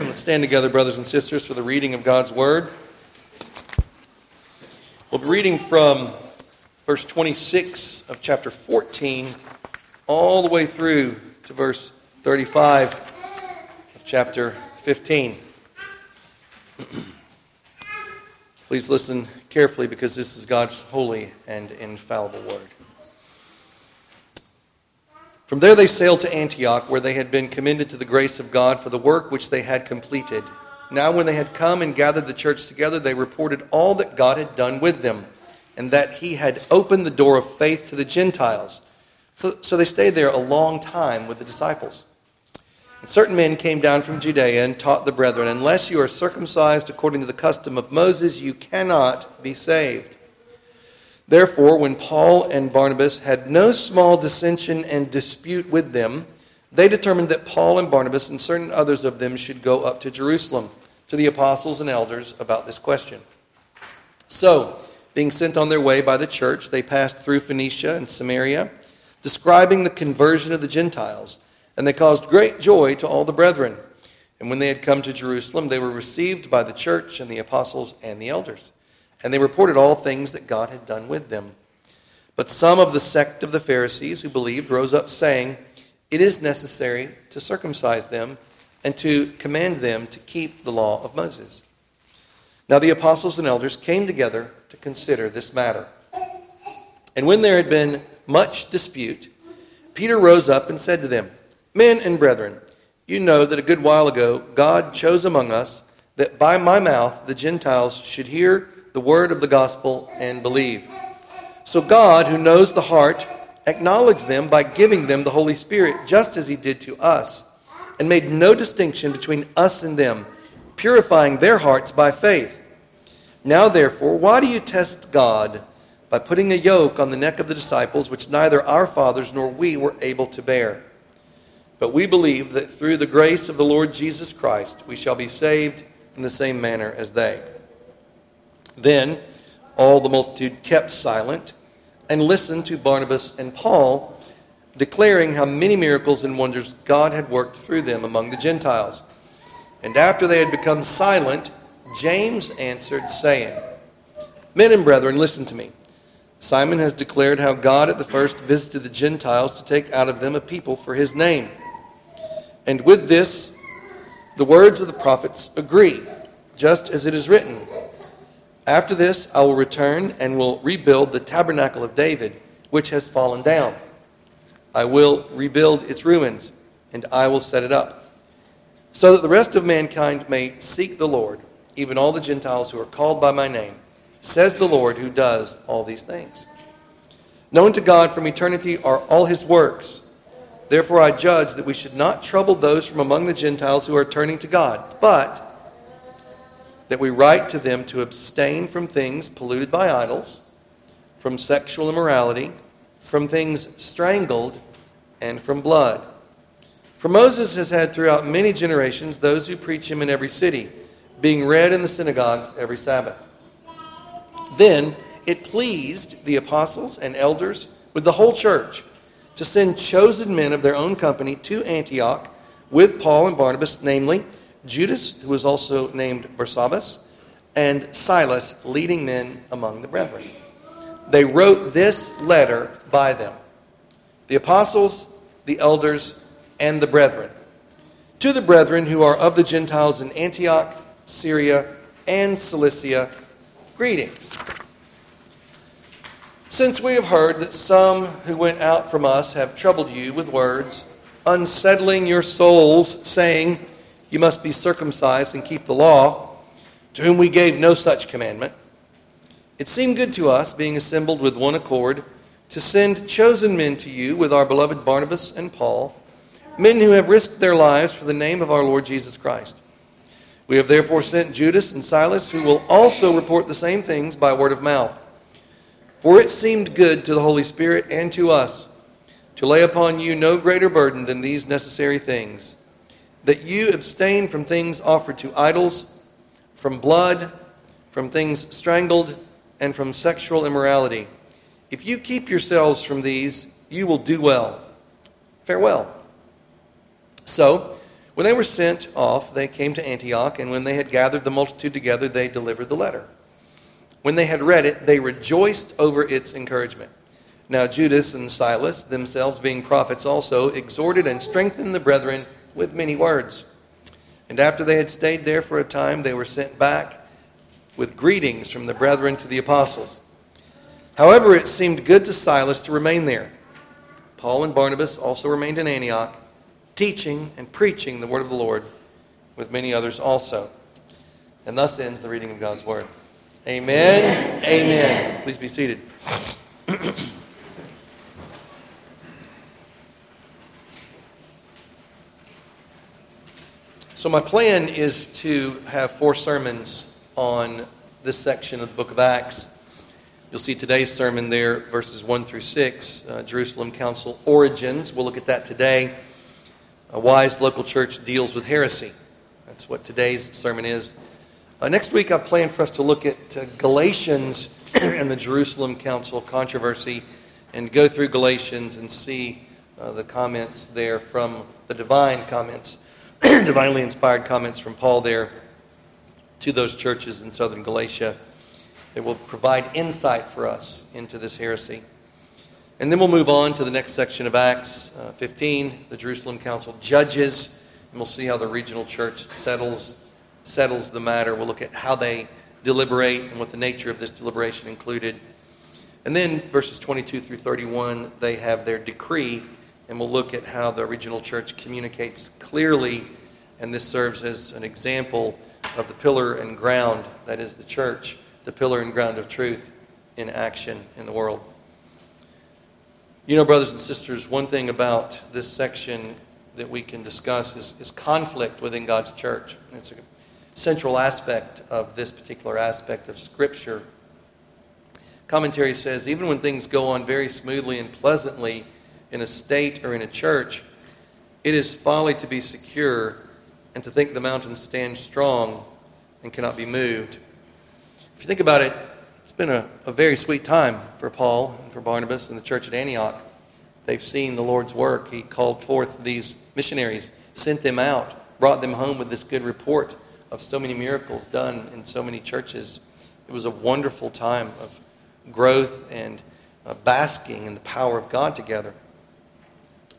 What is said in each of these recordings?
Let's stand together, brothers and sisters, for the reading of God's Word. We'll be reading from verse 26 of chapter 14 all the way through to verse 35 of chapter 15. Please listen carefully because this is God's holy and infallible Word. From there they sailed to Antioch, where they had been commended to the grace of God for the work which they had completed. Now, when they had come and gathered the church together, they reported all that God had done with them, and that He had opened the door of faith to the Gentiles. So they stayed there a long time with the disciples. And certain men came down from Judea and taught the brethren, Unless you are circumcised according to the custom of Moses, you cannot be saved. Therefore, when Paul and Barnabas had no small dissension and dispute with them, they determined that Paul and Barnabas and certain others of them should go up to Jerusalem to the apostles and elders about this question. So, being sent on their way by the church, they passed through Phoenicia and Samaria, describing the conversion of the Gentiles, and they caused great joy to all the brethren. And when they had come to Jerusalem, they were received by the church and the apostles and the elders and they reported all things that God had done with them. But some of the sect of the Pharisees who believed rose up, saying, It is necessary to circumcise them and to command them to keep the law of Moses. Now the apostles and elders came together to consider this matter. And when there had been much dispute, Peter rose up and said to them, Men and brethren, you know that a good while ago God chose among us that by my mouth the Gentiles should hear the word of the gospel and believe. So God, who knows the heart, acknowledged them by giving them the Holy Spirit, just as he did to us, and made no distinction between us and them, purifying their hearts by faith. Now, therefore, why do you test God by putting a yoke on the neck of the disciples, which neither our fathers nor we were able to bear? But we believe that through the grace of the Lord Jesus Christ, we shall be saved in the same manner as they. Then all the multitude kept silent and listened to Barnabas and Paul, declaring how many miracles and wonders God had worked through them among the Gentiles. And after they had become silent, James answered, saying, Men and brethren, listen to me. Simon has declared how God at the first visited the Gentiles to take out of them a people for his name. And with this, the words of the prophets agree, just as it is written. After this, I will return and will rebuild the tabernacle of David, which has fallen down. I will rebuild its ruins, and I will set it up, so that the rest of mankind may seek the Lord, even all the Gentiles who are called by my name, says the Lord who does all these things. Known to God from eternity are all his works. Therefore, I judge that we should not trouble those from among the Gentiles who are turning to God, but that we write to them to abstain from things polluted by idols, from sexual immorality, from things strangled, and from blood. For Moses has had throughout many generations those who preach him in every city, being read in the synagogues every Sabbath. Then it pleased the apostles and elders with the whole church to send chosen men of their own company to Antioch with Paul and Barnabas, namely, Judas, who was also named Barsabbas, and Silas, leading men among the brethren. They wrote this letter by them the apostles, the elders, and the brethren. To the brethren who are of the Gentiles in Antioch, Syria, and Cilicia, greetings. Since we have heard that some who went out from us have troubled you with words, unsettling your souls, saying, you must be circumcised and keep the law, to whom we gave no such commandment. It seemed good to us, being assembled with one accord, to send chosen men to you with our beloved Barnabas and Paul, men who have risked their lives for the name of our Lord Jesus Christ. We have therefore sent Judas and Silas, who will also report the same things by word of mouth. For it seemed good to the Holy Spirit and to us to lay upon you no greater burden than these necessary things that you abstain from things offered to idols, from blood, from things strangled, and from sexual immorality. If you keep yourselves from these, you will do well. Farewell. So, When they were sent off, they came to Antioch, and when they had gathered the multitude together, they delivered the letter. When they had read it, they rejoiced over its encouragement. Now Judas and Silas, themselves being prophets also, exhorted and strengthened the brethren with many words. And after they had stayed there for a time, they were sent back with greetings from the brethren to the apostles. However, it seemed good to Silas to remain there. Paul and Barnabas also remained in Antioch, teaching and preaching the word of the Lord with many others also. And thus ends the reading of God's word. Amen. Amen. Amen. Please be seated. So, my plan is to have four sermons on this section of the book of Acts. You'll see today's sermon there, verses 1 through 6, uh, Jerusalem Council Origins. We'll look at that today. A wise local church deals with heresy. That's what today's sermon is. Uh, next week, I plan for us to look at uh, Galatians and the Jerusalem Council controversy and go through Galatians and see uh, the comments there from the divine comments divinely inspired comments from Paul there to those churches in southern Galatia. that will provide insight for us into this heresy. And then we'll move on to the next section of Acts uh, 15, the Jerusalem Council judges, and we'll see how the regional church settles settles the matter. We'll look at how they deliberate and what the nature of this deliberation included. And then verses 22 through 31, they have their decree and we'll look at how the regional church communicates clearly, and this serves as an example of the pillar and ground that is the church, the pillar and ground of truth in action in the world. You know, brothers and sisters, one thing about this section that we can discuss is, is conflict within God's church. It's a central aspect of this particular aspect of Scripture. Commentary says even when things go on very smoothly and pleasantly, in a state or in a church, it is folly to be secure and to think the mountain stands strong and cannot be moved. If you think about it, it's been a, a very sweet time for Paul and for Barnabas and the church at Antioch. They've seen the Lord's work. He called forth these missionaries, sent them out, brought them home with this good report of so many miracles done in so many churches. It was a wonderful time of growth and uh, basking in the power of God together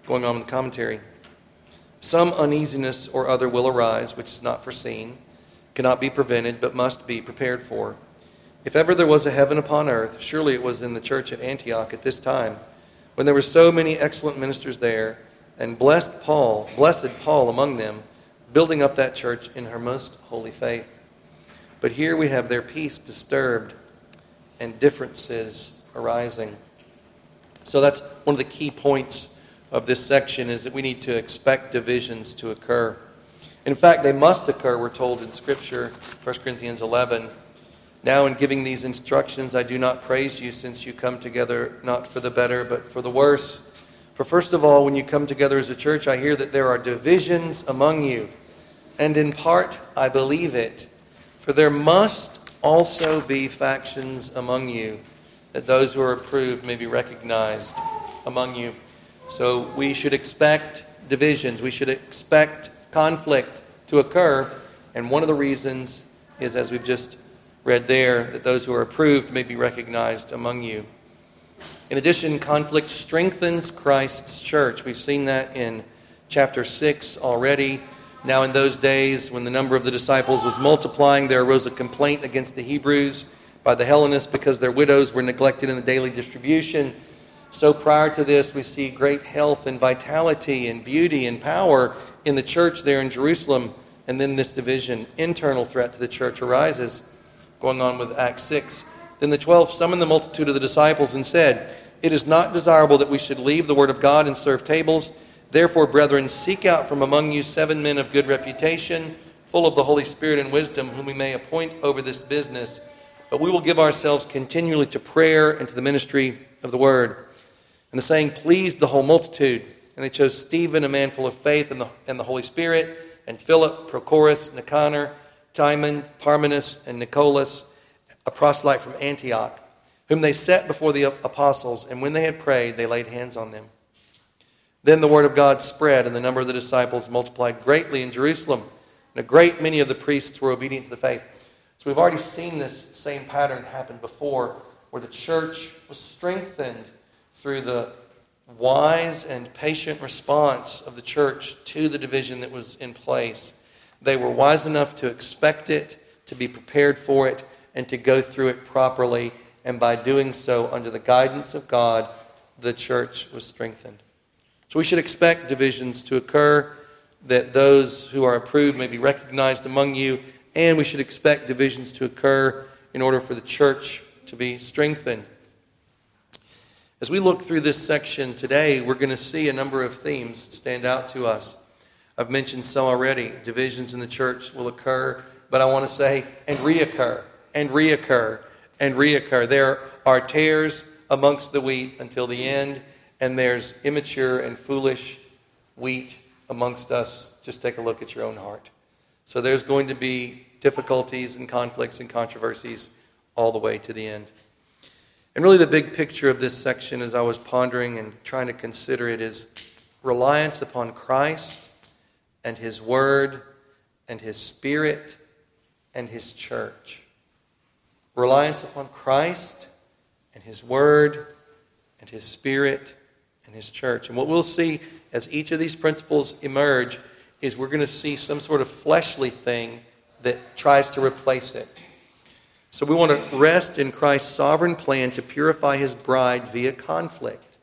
going on in the commentary. Some uneasiness or other will arise, which is not foreseen, cannot be prevented, but must be prepared for. If ever there was a heaven upon earth, surely it was in the church at Antioch at this time, when there were so many excellent ministers there, and blessed Paul, blessed Paul among them, building up that church in her most holy faith. But here we have their peace disturbed and differences arising. So that's one of the key points of this section is that we need to expect divisions to occur. In fact, they must occur, we're told in Scripture, 1 Corinthians 11. Now, in giving these instructions, I do not praise you, since you come together not for the better, but for the worse. For first of all, when you come together as a church, I hear that there are divisions among you. And in part, I believe it. For there must also be factions among you, that those who are approved may be recognized among you. So we should expect divisions, we should expect conflict to occur. And one of the reasons is, as we've just read there, that those who are approved may be recognized among you. In addition, conflict strengthens Christ's church. We've seen that in chapter 6 already. Now, in those days, when the number of the disciples was multiplying, there arose a complaint against the Hebrews by the Hellenists because their widows were neglected in the daily distribution. So prior to this, we see great health and vitality and beauty and power in the church there in Jerusalem. And then this division, internal threat to the church arises, going on with Acts 6. Then the twelve summoned the multitude of the disciples and said, It is not desirable that we should leave the word of God and serve tables. Therefore, brethren, seek out from among you seven men of good reputation, full of the Holy Spirit and wisdom, whom we may appoint over this business. But we will give ourselves continually to prayer and to the ministry of the word. And the saying pleased the whole multitude. And they chose Stephen, a man full of faith and the, and the Holy Spirit, and Philip, Prochorus, Nicanor, Timon, Parmenas, and Nicholas, a proselyte from Antioch, whom they set before the apostles. And when they had prayed, they laid hands on them. Then the word of God spread, and the number of the disciples multiplied greatly in Jerusalem. And a great many of the priests were obedient to the faith. So we've already seen this same pattern happen before, where the church was strengthened through the wise and patient response of the church to the division that was in place. They were wise enough to expect it, to be prepared for it, and to go through it properly. And by doing so, under the guidance of God, the church was strengthened. So we should expect divisions to occur, that those who are approved may be recognized among you, and we should expect divisions to occur in order for the church to be strengthened. As we look through this section today, we're going to see a number of themes stand out to us. I've mentioned some already. Divisions in the church will occur, but I want to say, and reoccur, and reoccur, and reoccur. There are tares amongst the wheat until the end, and there's immature and foolish wheat amongst us. Just take a look at your own heart. So there's going to be difficulties and conflicts and controversies all the way to the end. And really, the big picture of this section, as I was pondering and trying to consider it, is reliance upon Christ and His Word and His Spirit and His church. Reliance upon Christ and His Word and His Spirit and His church. And what we'll see as each of these principles emerge is we're going to see some sort of fleshly thing that tries to replace it. So we want to rest in Christ's sovereign plan to purify his bride via conflict.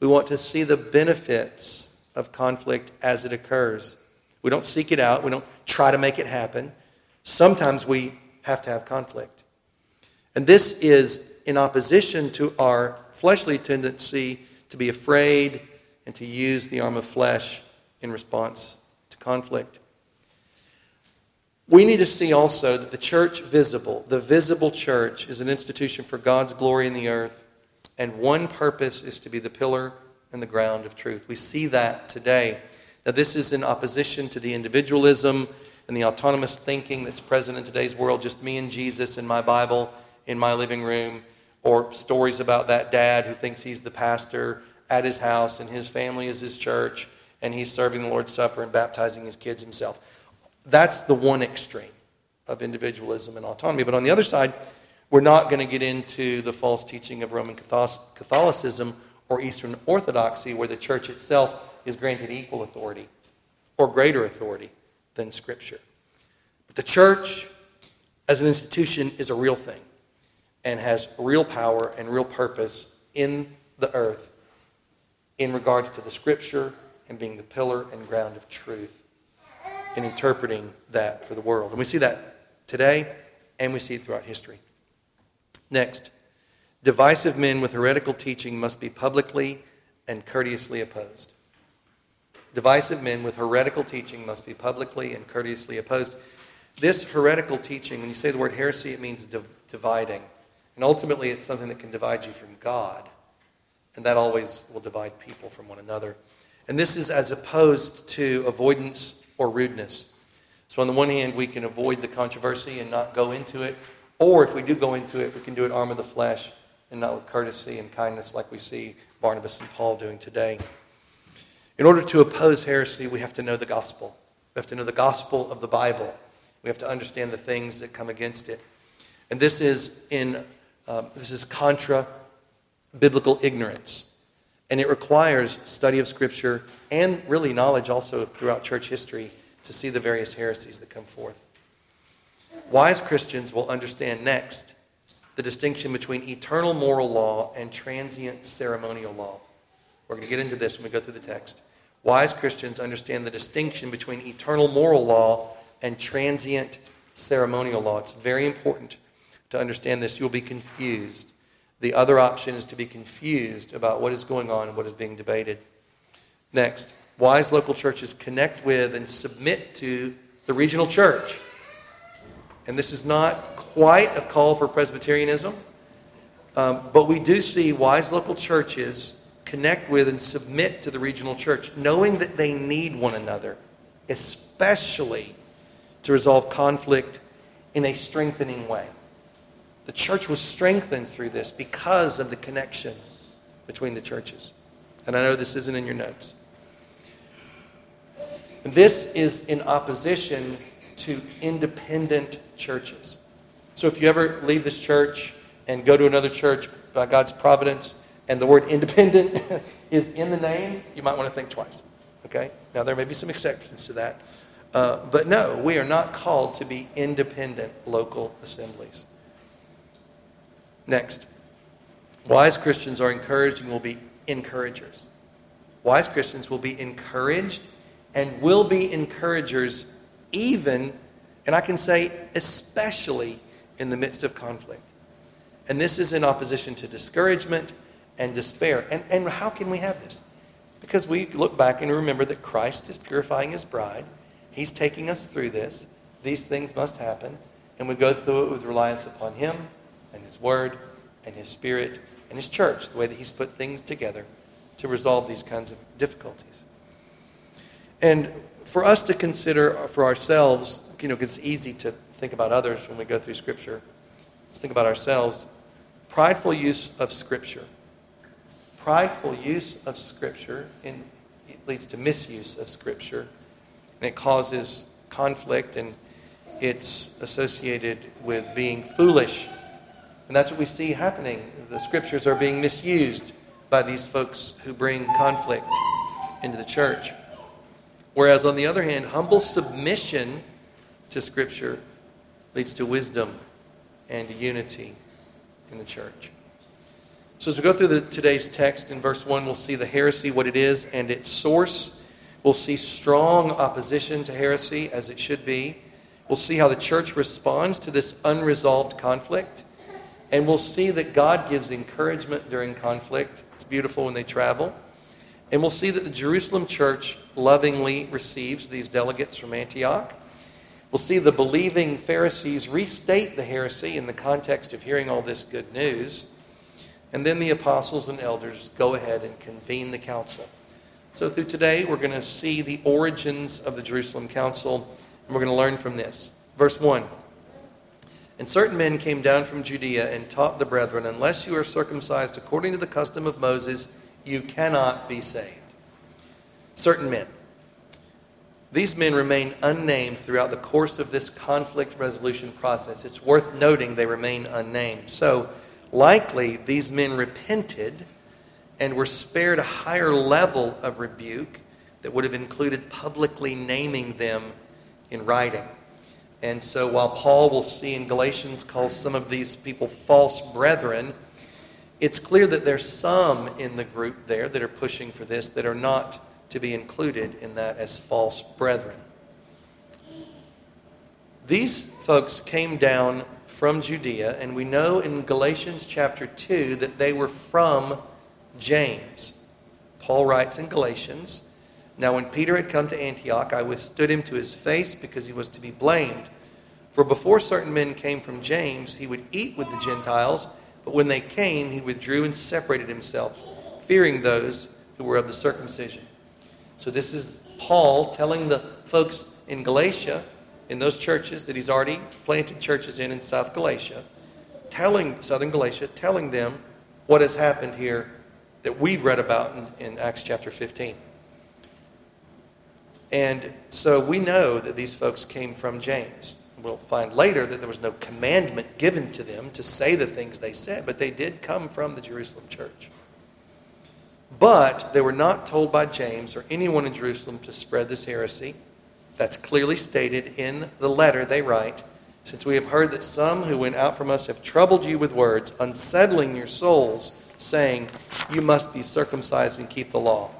We want to see the benefits of conflict as it occurs. We don't seek it out, we don't try to make it happen. Sometimes we have to have conflict. And this is in opposition to our fleshly tendency to be afraid and to use the arm of flesh in response to conflict. We need to see also that the church visible, the visible church, is an institution for God's glory in the earth, and one purpose is to be the pillar and the ground of truth. We see that today. Now, this is in opposition to the individualism and the autonomous thinking that's present in today's world just me and Jesus and my Bible in my living room, or stories about that dad who thinks he's the pastor at his house and his family is his church and he's serving the Lord's Supper and baptizing his kids himself. That's the one extreme of individualism and autonomy. But on the other side, we're not going to get into the false teaching of Roman Catholicism or Eastern Orthodoxy, where the church itself is granted equal authority or greater authority than Scripture. But the church, as an institution, is a real thing and has real power and real purpose in the earth in regards to the Scripture and being the pillar and ground of truth in interpreting that for the world. And we see that today, and we see it throughout history. Next, divisive men with heretical teaching must be publicly and courteously opposed. Divisive men with heretical teaching must be publicly and courteously opposed. This heretical teaching, when you say the word heresy, it means div- dividing. And ultimately, it's something that can divide you from God. And that always will divide people from one another. And this is as opposed to avoidance or rudeness. So, on the one hand, we can avoid the controversy and not go into it. Or if we do go into it, we can do it arm of the flesh and not with courtesy and kindness like we see Barnabas and Paul doing today. In order to oppose heresy, we have to know the gospel. We have to know the gospel of the Bible. We have to understand the things that come against it. And this is in um, this is contra biblical ignorance. And it requires study of Scripture and really knowledge also throughout church history to see the various heresies that come forth. Wise Christians will understand next the distinction between eternal moral law and transient ceremonial law. We're going to get into this when we go through the text. Wise Christians understand the distinction between eternal moral law and transient ceremonial law. It's very important to understand this. You'll be confused the other option is to be confused about what is going on and what is being debated. Next, wise local churches connect with and submit to the regional church. And this is not quite a call for Presbyterianism, um, but we do see wise local churches connect with and submit to the regional church, knowing that they need one another, especially to resolve conflict in a strengthening way. The church was strengthened through this because of the connection between the churches. And I know this isn't in your notes. This is in opposition to independent churches. So if you ever leave this church and go to another church by God's providence, and the word independent is in the name, you might want to think twice. Okay? Now, there may be some exceptions to that. Uh, but no, we are not called to be independent local assemblies. Next, wise Christians are encouraged and will be encouragers. Wise Christians will be encouraged and will be encouragers even, and I can say especially, in the midst of conflict. And this is in opposition to discouragement and despair. And, and how can we have this? Because we look back and remember that Christ is purifying his bride. He's taking us through this. These things must happen. And we go through it with reliance upon him and his word and his spirit and his church, the way that he's put things together to resolve these kinds of difficulties. And for us to consider for ourselves, you know, because it's easy to think about others when we go through Scripture. Let's think about ourselves. Prideful use of Scripture prideful use of Scripture in, it leads to misuse of Scripture, and it causes conflict, and it's associated with being foolish. And that's what we see happening. The Scriptures are being misused by these folks who bring conflict into the church. Whereas, on the other hand, humble submission to Scripture leads to wisdom and unity in the church. So, as we go through the, today's text in verse 1, we'll see the heresy, what it is, and its source. We'll see strong opposition to heresy, as it should be. We'll see how the church responds to this unresolved conflict. And we'll see that God gives encouragement during conflict. It's beautiful when they travel. And we'll see that the Jerusalem church lovingly receives these delegates from Antioch. We'll see the believing Pharisees restate the heresy in the context of hearing all this good news. And then the apostles and elders go ahead and convene the council. So, through today, we're going to see the origins of the Jerusalem Council, and we're going to learn from this. Verse 1 And certain men came down from Judea and taught the brethren, Unless you are circumcised according to the custom of Moses, you cannot be saved. Certain men. These men remain unnamed throughout the course of this conflict resolution process. It's worth noting they remain unnamed. So, Likely, these men repented and were spared a higher level of rebuke that would have included publicly naming them in writing. And so, while Paul will see in Galatians calls some of these people false brethren, it's clear that there's some in the group there that are pushing for this that are not to be included in that as false brethren. These folks came down from Judea, and we know in Galatians chapter 2 that they were from James. Paul writes in Galatians Now, when Peter had come to Antioch, I withstood him to his face because he was to be blamed. For before certain men came from James, he would eat with the Gentiles, but when they came, he withdrew and separated himself, fearing those who were of the circumcision. So, this is Paul telling the folks in Galatia in those churches that he's already planted churches in in South Galatia, telling Southern Galatia, telling them what has happened here that we've read about in, in Acts chapter 15. And so we know that these folks came from James. We'll find later that there was no commandment given to them to say the things they said, but they did come from the Jerusalem church. But they were not told by James or anyone in Jerusalem to spread this heresy. That's clearly stated in the letter they write. Since we have heard that some who went out from us have troubled you with words, unsettling your souls, saying, You must be circumcised and keep the law,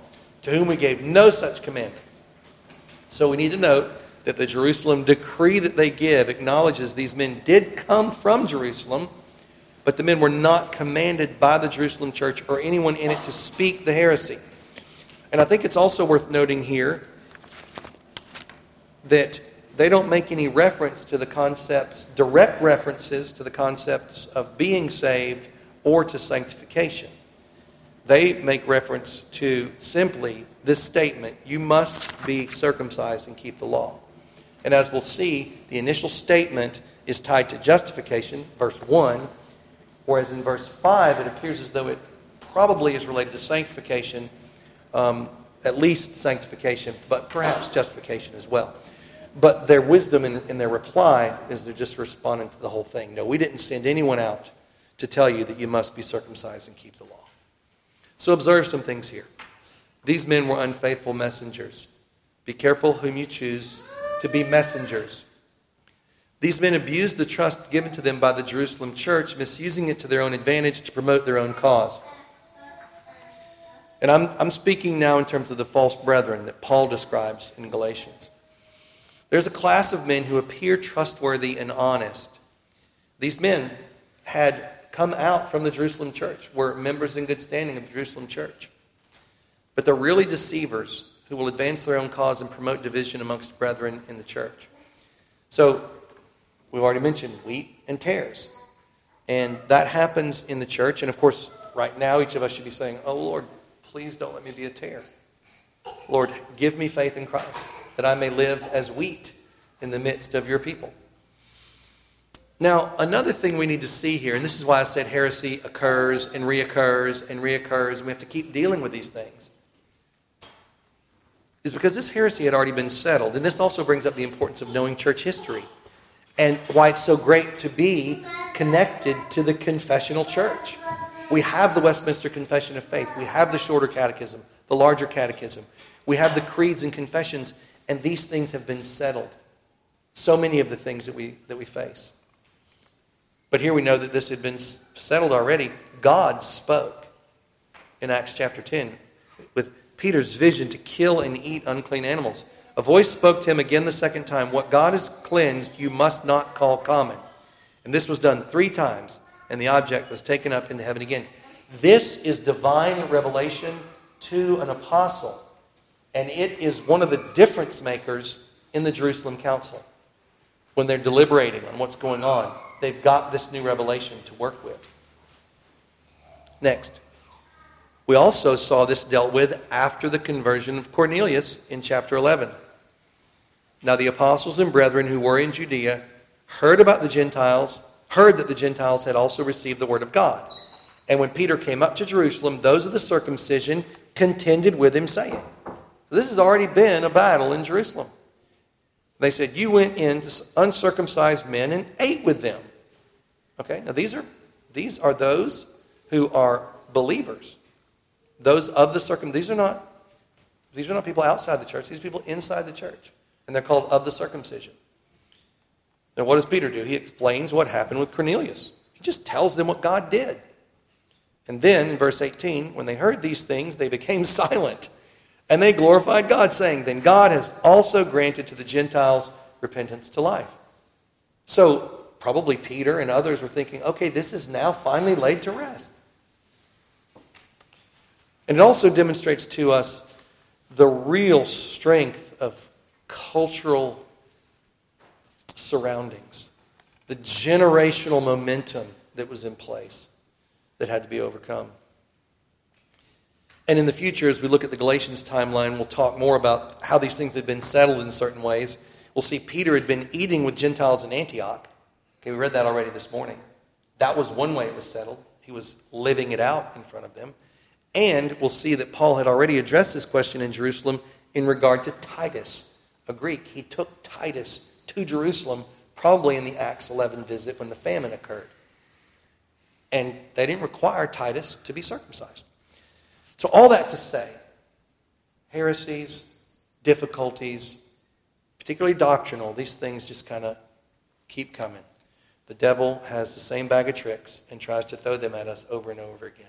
to whom we gave no such commandment. So we need to note that the Jerusalem decree that they give acknowledges these men did come from Jerusalem, but the men were not commanded by the Jerusalem church or anyone in it to speak the heresy. And I think it's also worth noting here that they don't make any reference to the concepts, direct references to the concepts of being saved or to sanctification. They make reference to simply this statement you must be circumcised and keep the law. And as we'll see, the initial statement is tied to justification, verse 1, whereas in verse 5 it appears as though it probably is related to sanctification. Um, at least sanctification, but perhaps justification as well. But their wisdom in, in their reply is they're just responding to the whole thing. No, we didn't send anyone out to tell you that you must be circumcised and keep the law. So observe some things here. These men were unfaithful messengers. Be careful whom you choose to be messengers. These men abused the trust given to them by the Jerusalem church, misusing it to their own advantage to promote their own cause. And I'm, I'm speaking now in terms of the false brethren that Paul describes in Galatians. There's a class of men who appear trustworthy and honest. These men had come out from the Jerusalem church, were members in good standing of the Jerusalem church. But they're really deceivers who will advance their own cause and promote division amongst brethren in the church. So We've already mentioned wheat and tares. And that happens in the church. And of course, right now, each of us should be saying, Oh, Lord, please don't let me be a tare. Lord, give me faith in Christ that I may live as wheat in the midst of your people. Now, another thing we need to see here, and this is why I said heresy occurs and reoccurs and reoccurs, and we have to keep dealing with these things, is because this heresy had already been settled. And this also brings up the importance of knowing church history and why it's so great to be connected to the confessional church. We have the Westminster Confession of Faith, we have the shorter catechism, the larger catechism, we have the creeds and confessions, and these things have been settled. So many of the things that we, that we face. But here we know that this had been settled already. God spoke in Acts chapter 10 with Peter's vision to kill and eat unclean animals. A voice spoke to him again the second time What God has cleansed, you must not call common. And this was done three times, and the object was taken up into heaven again. This is divine revelation to an apostle, and it is one of the difference makers in the Jerusalem Council. When they're deliberating on what's going on, they've got this new revelation to work with. Next. We also saw this dealt with after the conversion of Cornelius in chapter 11. Now the apostles and brethren who were in Judea heard about the Gentiles, heard that the Gentiles had also received the word of God. And when Peter came up to Jerusalem, those of the circumcision contended with him, saying, This has already been a battle in Jerusalem. They said, You went in to uncircumcised men and ate with them. Okay, now these are these are those who are believers. Those of the circum these are not these are not people outside the church, these people inside the church and they're called of the circumcision. Now, what does Peter do? He explains what happened with Cornelius. He just tells them what God did. And then in verse 18, when they heard these things, they became silent. And they glorified God, saying, Then God has also granted to the Gentiles repentance to life. So probably Peter and others were thinking, okay, this is now finally laid to rest. And it also demonstrates to us the real strength of cultural surroundings, the generational momentum that was in place that had to be overcome. And in the future, as we look at the Galatians timeline, we'll talk more about how these things had been settled in certain ways. We'll see Peter had been eating with Gentiles in Antioch. Okay, we read that already this morning. That was one way it was settled. He was living it out in front of them. And we'll see that Paul had already addressed this question in Jerusalem in regard to Titus a Greek, he took Titus to Jerusalem, probably in the Acts 11 visit when the famine occurred. And they didn't require Titus to be circumcised. So, all that to say, heresies, difficulties, particularly doctrinal, these things just kind of keep coming. The devil has the same bag of tricks and tries to throw them at us over and over again.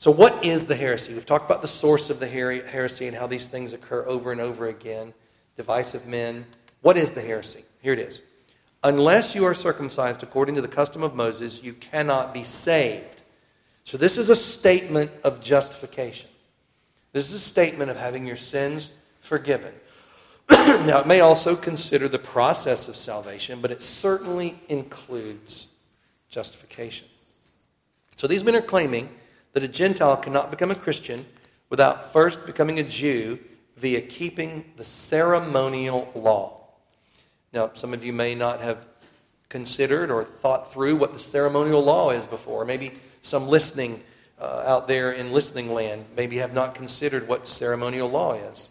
So, what is the heresy? We've talked about the source of the heresy and how these things occur over and over again. Divisive men. What is the heresy? Here it is. Unless you are circumcised according to the custom of Moses, you cannot be saved. So, this is a statement of justification. This is a statement of having your sins forgiven. now, it may also consider the process of salvation, but it certainly includes justification. So, these men are claiming that a Gentile cannot become a Christian without first becoming a Jew via keeping the ceremonial law. Now, some of you may not have considered or thought through what the ceremonial law is before. Maybe some listening uh, out there in listening land maybe have not considered what ceremonial law is.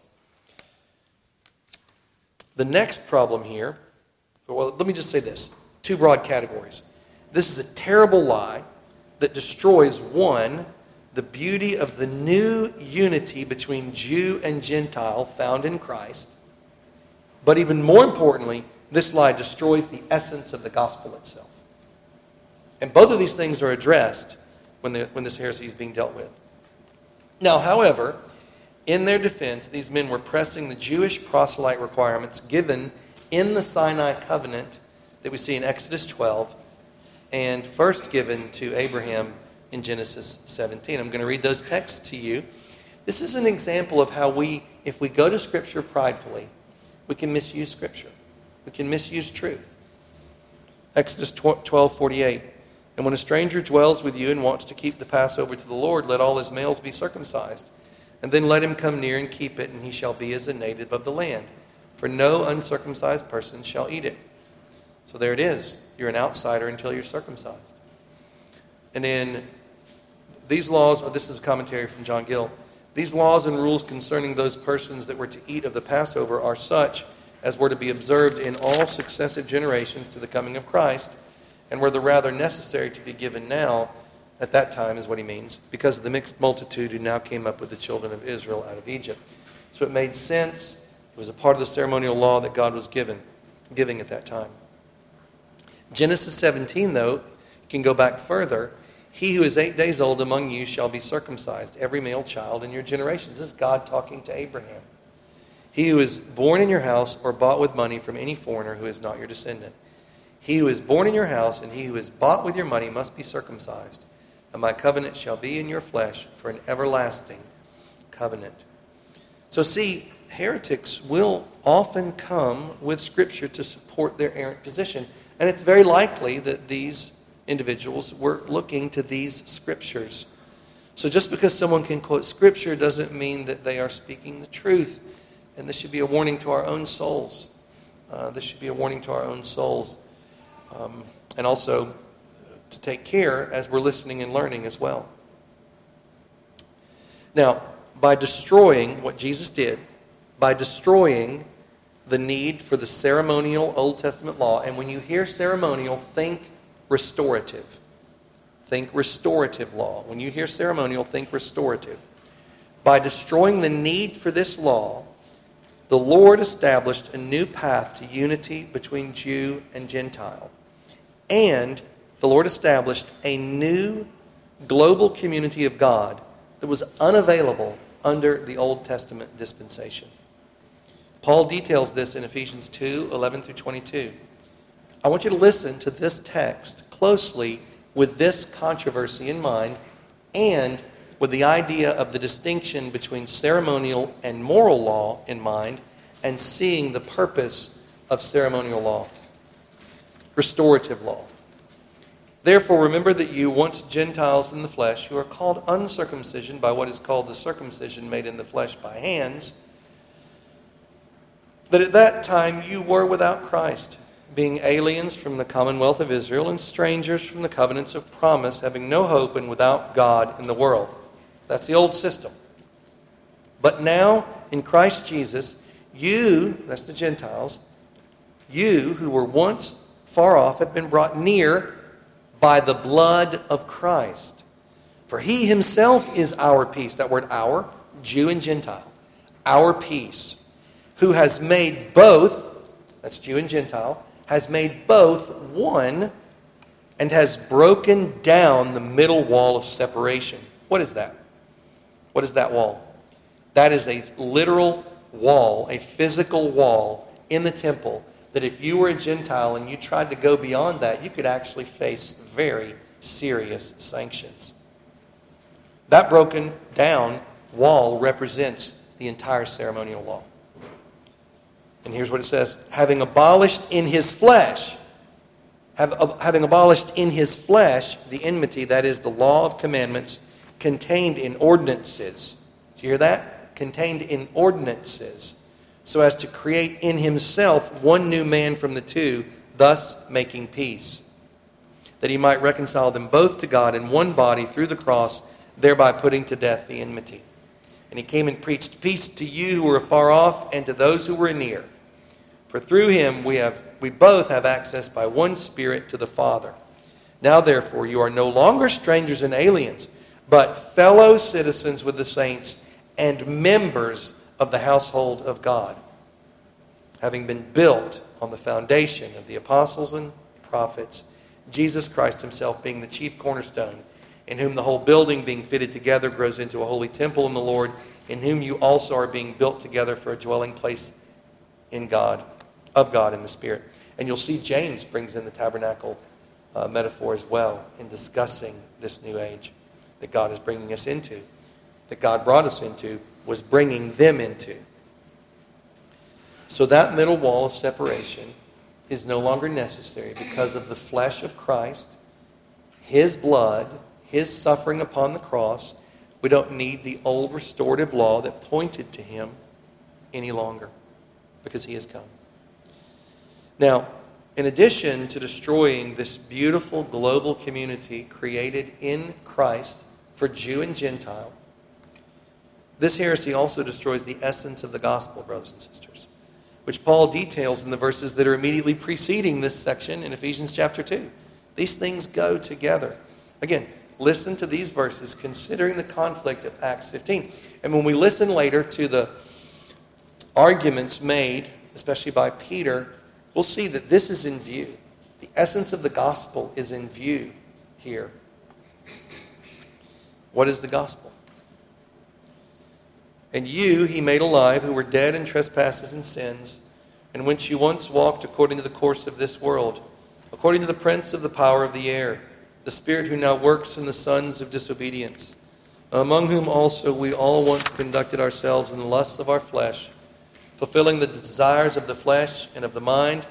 The next problem here, well, let me just say this two broad categories. This is a terrible lie that destroys one, the beauty of the new unity between Jew and Gentile found in Christ. But even more importantly, this lie destroys the essence of the gospel itself. And both of these things are addressed when, the, when this heresy is being dealt with. Now, however, in their defense, these men were pressing the Jewish proselyte requirements given in the Sinai covenant that we see in Exodus 12 and first given to Abraham in Genesis 17. I'm going to read those texts to you. This is an example of how we, if we go to Scripture pridefully, we can misuse Scripture. We can misuse truth. Exodus 12 48. And when a stranger dwells with you and wants to keep the Passover to the Lord, let all his males be circumcised. And then let him come near and keep it, and he shall be as a native of the land. For no uncircumcised person shall eat it. So there it is. You're an outsider until you're circumcised. And in these laws, oh, this is a commentary from John Gill. These laws and rules concerning those persons that were to eat of the Passover are such as were to be observed in all successive generations to the coming of Christ and were the rather necessary to be given now at that time, is what he means, because of the mixed multitude who now came up with the children of Israel out of Egypt. So it made sense. It was a part of the ceremonial law that God was given, giving at that time. Genesis 17, though, can go back further. He who is eight days old among you shall be circumcised, every male child in your generations. This is God talking to Abraham. He who is born in your house or bought with money from any foreigner who is not your descendant he who is born in your house and he who is bought with your money must be circumcised. And my covenant shall be in your flesh for an everlasting covenant. So, see, heretics will often come with Scripture to support their errant position. And it's very likely that these individuals were looking to these Scriptures. So, just because someone can quote Scripture doesn't mean that they are speaking the truth. And this should be a warning to our own souls. Uh, this should be a warning to our own souls um, and also to take care as we're listening and learning as well. Now, by destroying what Jesus did, by destroying the need for the ceremonial Old Testament law, and when you hear ceremonial, think restorative. Think restorative law. When you hear ceremonial, think restorative. By destroying the need for this law, the Lord established a new path to unity between Jew and Gentile. And the Lord established a new global community of God that was unavailable under the Old Testament dispensation. Paul details this in Ephesians 2 11 through 22. I want you to listen to this text closely with this controversy in mind and with the idea of the distinction between ceremonial and moral law in mind and seeing the purpose of ceremonial law restorative law. Therefore, remember that you, once Gentiles in the flesh, who are called uncircumcision by what is called the circumcision made in the flesh by hands, that at that time you were without Christ, being aliens from the commonwealth of Israel and strangers from the covenants of promise, having no hope and without God in the world. That's the old system. But now, in Christ Jesus, you, that's the Gentiles, you who were once far off have been brought near by the blood of Christ. For he himself is our peace. That word our, Jew and Gentile. Our peace. Who has made both, that's Jew and Gentile, has made both one and has broken down the middle wall of separation. What is that? What is that wall? That is a literal wall, a physical wall in the temple that if you were a Gentile and you tried to go beyond that, you could actually face very serious sanctions. That broken down wall represents the entire ceremonial law. And here's what it says having abolished in his flesh, have, having abolished in his flesh the enmity, that is, the law of commandments contained in ordinances. Do you hear that? Contained in ordinances so as to create in himself one new man from the two, thus making peace. That he might reconcile them both to God in one body through the cross, thereby putting to death the enmity. And he came and preached peace to you who were far off and to those who were near. For through him we, have, we both have access by one Spirit to the Father. Now, therefore, you are no longer strangers and aliens, but fellow citizens with the saints and members of the household of God, having been built on the foundation of the apostles and prophets, Jesus Christ himself being the chief cornerstone in whom the whole building being fitted together grows into a holy temple in the Lord, in whom you also are being built together for a dwelling place in God, of God in the Spirit. And you'll see James brings in the tabernacle uh, metaphor as well in discussing this new age that God is bringing us into, that God brought us into, was bringing them into. So that middle wall of separation is no longer necessary because of the flesh of Christ, His blood, his suffering upon the cross, we don't need the old restorative law that pointed to him any longer because he has come. Now, in addition to destroying this beautiful global community created in Christ for Jew and Gentile, this heresy also destroys the essence of the gospel, brothers and sisters, which Paul details in the verses that are immediately preceding this section in Ephesians chapter 2. These things go together. Again, listen to these verses considering the conflict of Acts 15. And when we listen later to the arguments made, especially by Peter, we'll see that this is in view. The essence of the gospel is in view here. What is the gospel? And you he made alive who were dead in trespasses and sins, in which you once walked according to the course of this world, according to the prince of the power of the air the Spirit who now works in the sons of disobedience, among whom also we all once conducted ourselves in the lusts of our flesh, fulfilling the desires of the flesh and of the mind,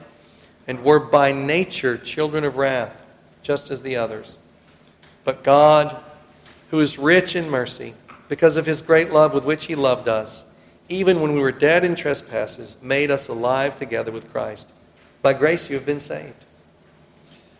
and were by nature children of wrath, just as the others. But God, who is rich in mercy, because of his great love with which he loved us, even when we were dead in trespasses, made us alive together with Christ. By grace you have been saved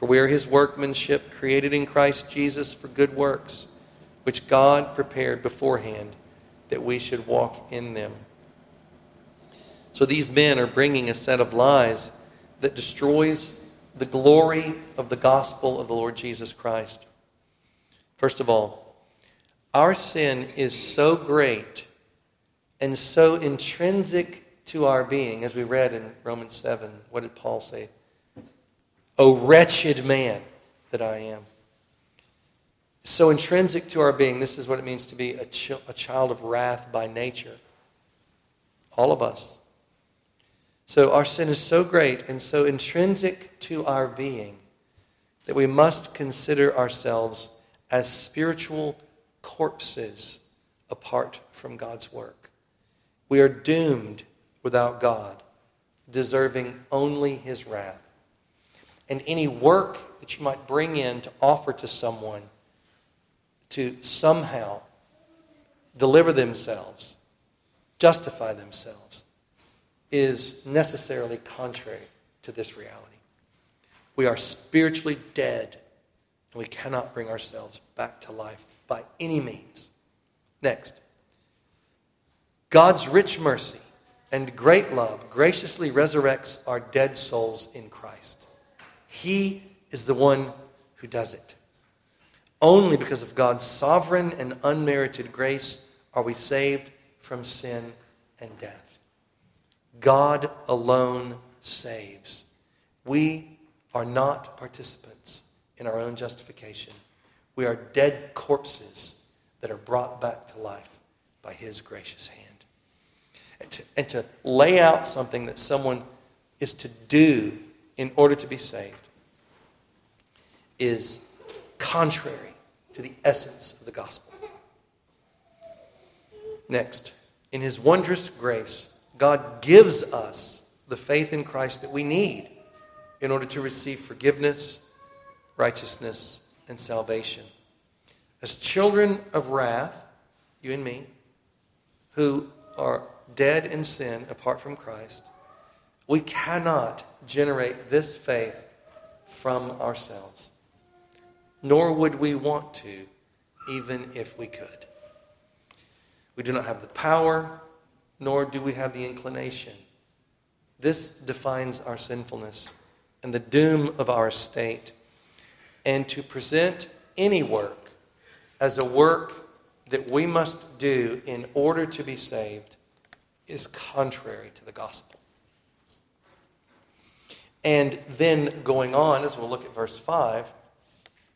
For we are his workmanship, created in Christ Jesus for good works, which God prepared beforehand that we should walk in them. So these men are bringing a set of lies that destroys the glory of the gospel of the Lord Jesus Christ. First of all, our sin is so great and so intrinsic to our being, as we read in Romans 7. What did Paul say? O wretched man that I am. So intrinsic to our being, this is what it means to be a, a child of wrath by nature. All of us. So our sin is so great and so intrinsic to our being that we must consider ourselves as spiritual corpses apart from God's work. We are doomed without God, deserving only his wrath and any work that you might bring in to offer to someone to somehow deliver themselves, justify themselves, is necessarily contrary to this reality. We are spiritually dead, and we cannot bring ourselves back to life by any means. Next, God's rich mercy and great love graciously resurrects our dead souls in Christ. He is the one who does it. Only because of God's sovereign and unmerited grace are we saved from sin and death. God alone saves. We are not participants in our own justification. We are dead corpses that are brought back to life by His gracious hand. And to, and to lay out something that someone is to do in order to be saved is contrary to the essence of the gospel. Next, in His wondrous grace, God gives us the faith in Christ that we need in order to receive forgiveness, righteousness, and salvation. As children of wrath, you and me, who are dead in sin apart from Christ, we cannot generate this faith from ourselves, nor would we want to, even if we could. We do not have the power, nor do we have the inclination. This defines our sinfulness and the doom of our state. And to present any work as a work that we must do in order to be saved is contrary to the gospel. And then going on, as we'll look at verse 5,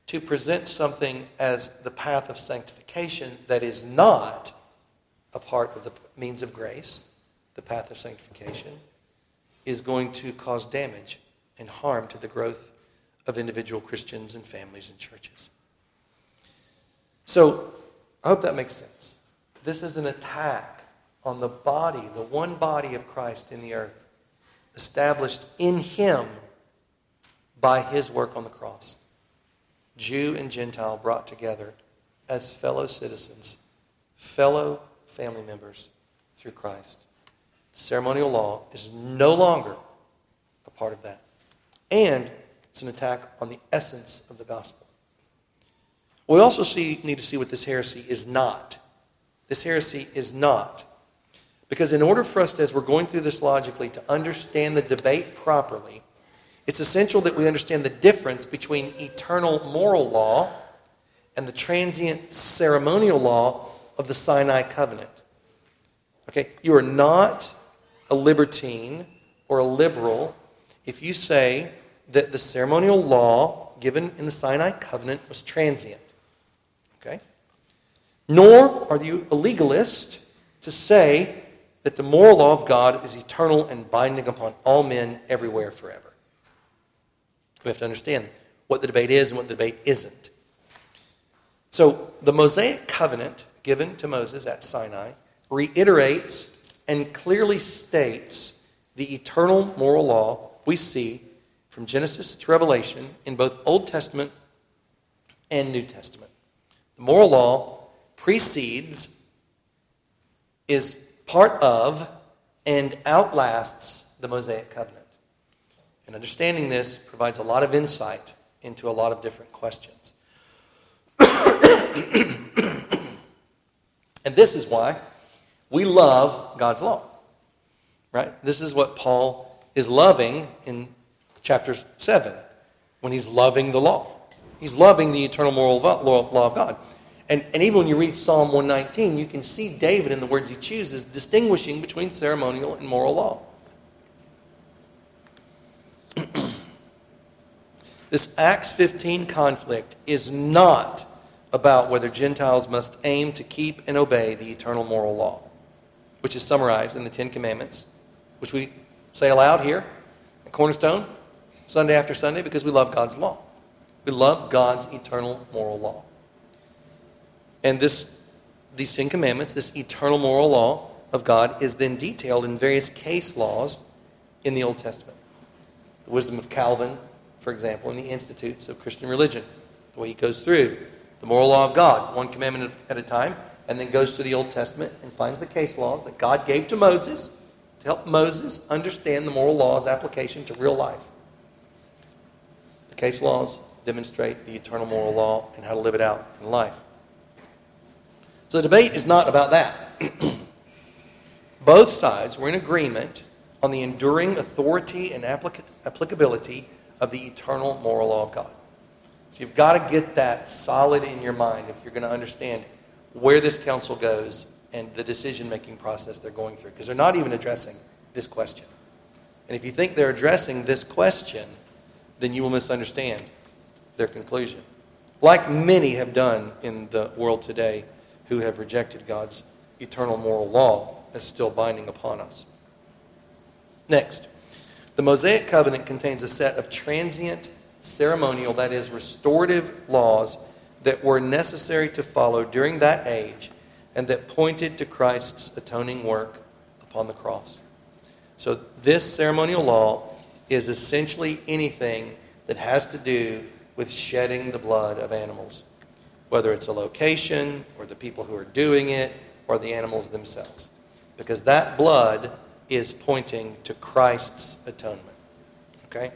to present something as the path of sanctification that is not a part of the means of grace, the path of sanctification, is going to cause damage and harm to the growth of individual Christians and families and churches. So, I hope that makes sense. This is an attack on the body, the one body of Christ in the earth, established in Him by His work on the cross. Jew and Gentile brought together as fellow citizens, fellow family members through Christ. The ceremonial law is no longer a part of that. And it's an attack on the essence of the gospel. We also see, need to see what this heresy is not. This heresy is not. Because in order for us, as we're going through this logically, to understand the debate properly, it's essential that we understand the difference between eternal moral law and the transient ceremonial law of the Sinai covenant. Okay? You are not a libertine or a liberal if you say that the ceremonial law given in the Sinai covenant was transient. Okay? Nor are you a legalist to say that the moral law of God is eternal and binding upon all men everywhere forever. We have to understand what the debate is and what the debate isn't. So, the Mosaic covenant given to Moses at Sinai reiterates and clearly states the eternal moral law we see from Genesis to Revelation in both Old Testament and New Testament. The moral law precedes, is part of, and outlasts the Mosaic covenant. And understanding this provides a lot of insight into a lot of different questions. and this is why we love God's law. Right? This is what Paul is loving in chapter 7 when he's loving the law. He's loving the eternal moral law of God. And, and even when you read Psalm 119, you can see David in the words he chooses distinguishing between ceremonial and moral law. this Acts 15 conflict is not about whether Gentiles must aim to keep and obey the eternal moral law, which is summarized in the Ten Commandments, which we say aloud here at Cornerstone, Sunday after Sunday, because we love God's law. We love God's eternal moral law. And this, these Ten Commandments, this eternal moral law of God, is then detailed in various case laws in the Old Testament. The wisdom of Calvin, for example, in the Institutes of Christian Religion, the way he goes through the moral law of God, one commandment at a time, and then goes to the Old Testament and finds the case law that God gave to Moses to help Moses understand the moral law's application to real life. The case laws demonstrate the eternal moral law and how to live it out in life. So the debate is not about that. Both sides were in agreement on the enduring authority and applic- applicability of the eternal moral law of God. So you've got to get that solid in your mind if you're going to understand where this council goes and the decision making process they're going through, because they're not even addressing this question. And if you think they're addressing this question, then you will misunderstand their conclusion. Like many have done in the world today, who have rejected God's eternal moral law as still binding upon us. Next, the Mosaic covenant contains a set of transient, ceremonial, that is, restorative laws that were necessary to follow during that age and that pointed to Christ's atoning work upon the cross. So, this ceremonial law is essentially anything that has to do with shedding the blood of animals, whether it's a location, or the people who are doing it, or the animals themselves. Because that blood is pointing to Christ's atonement. Okay?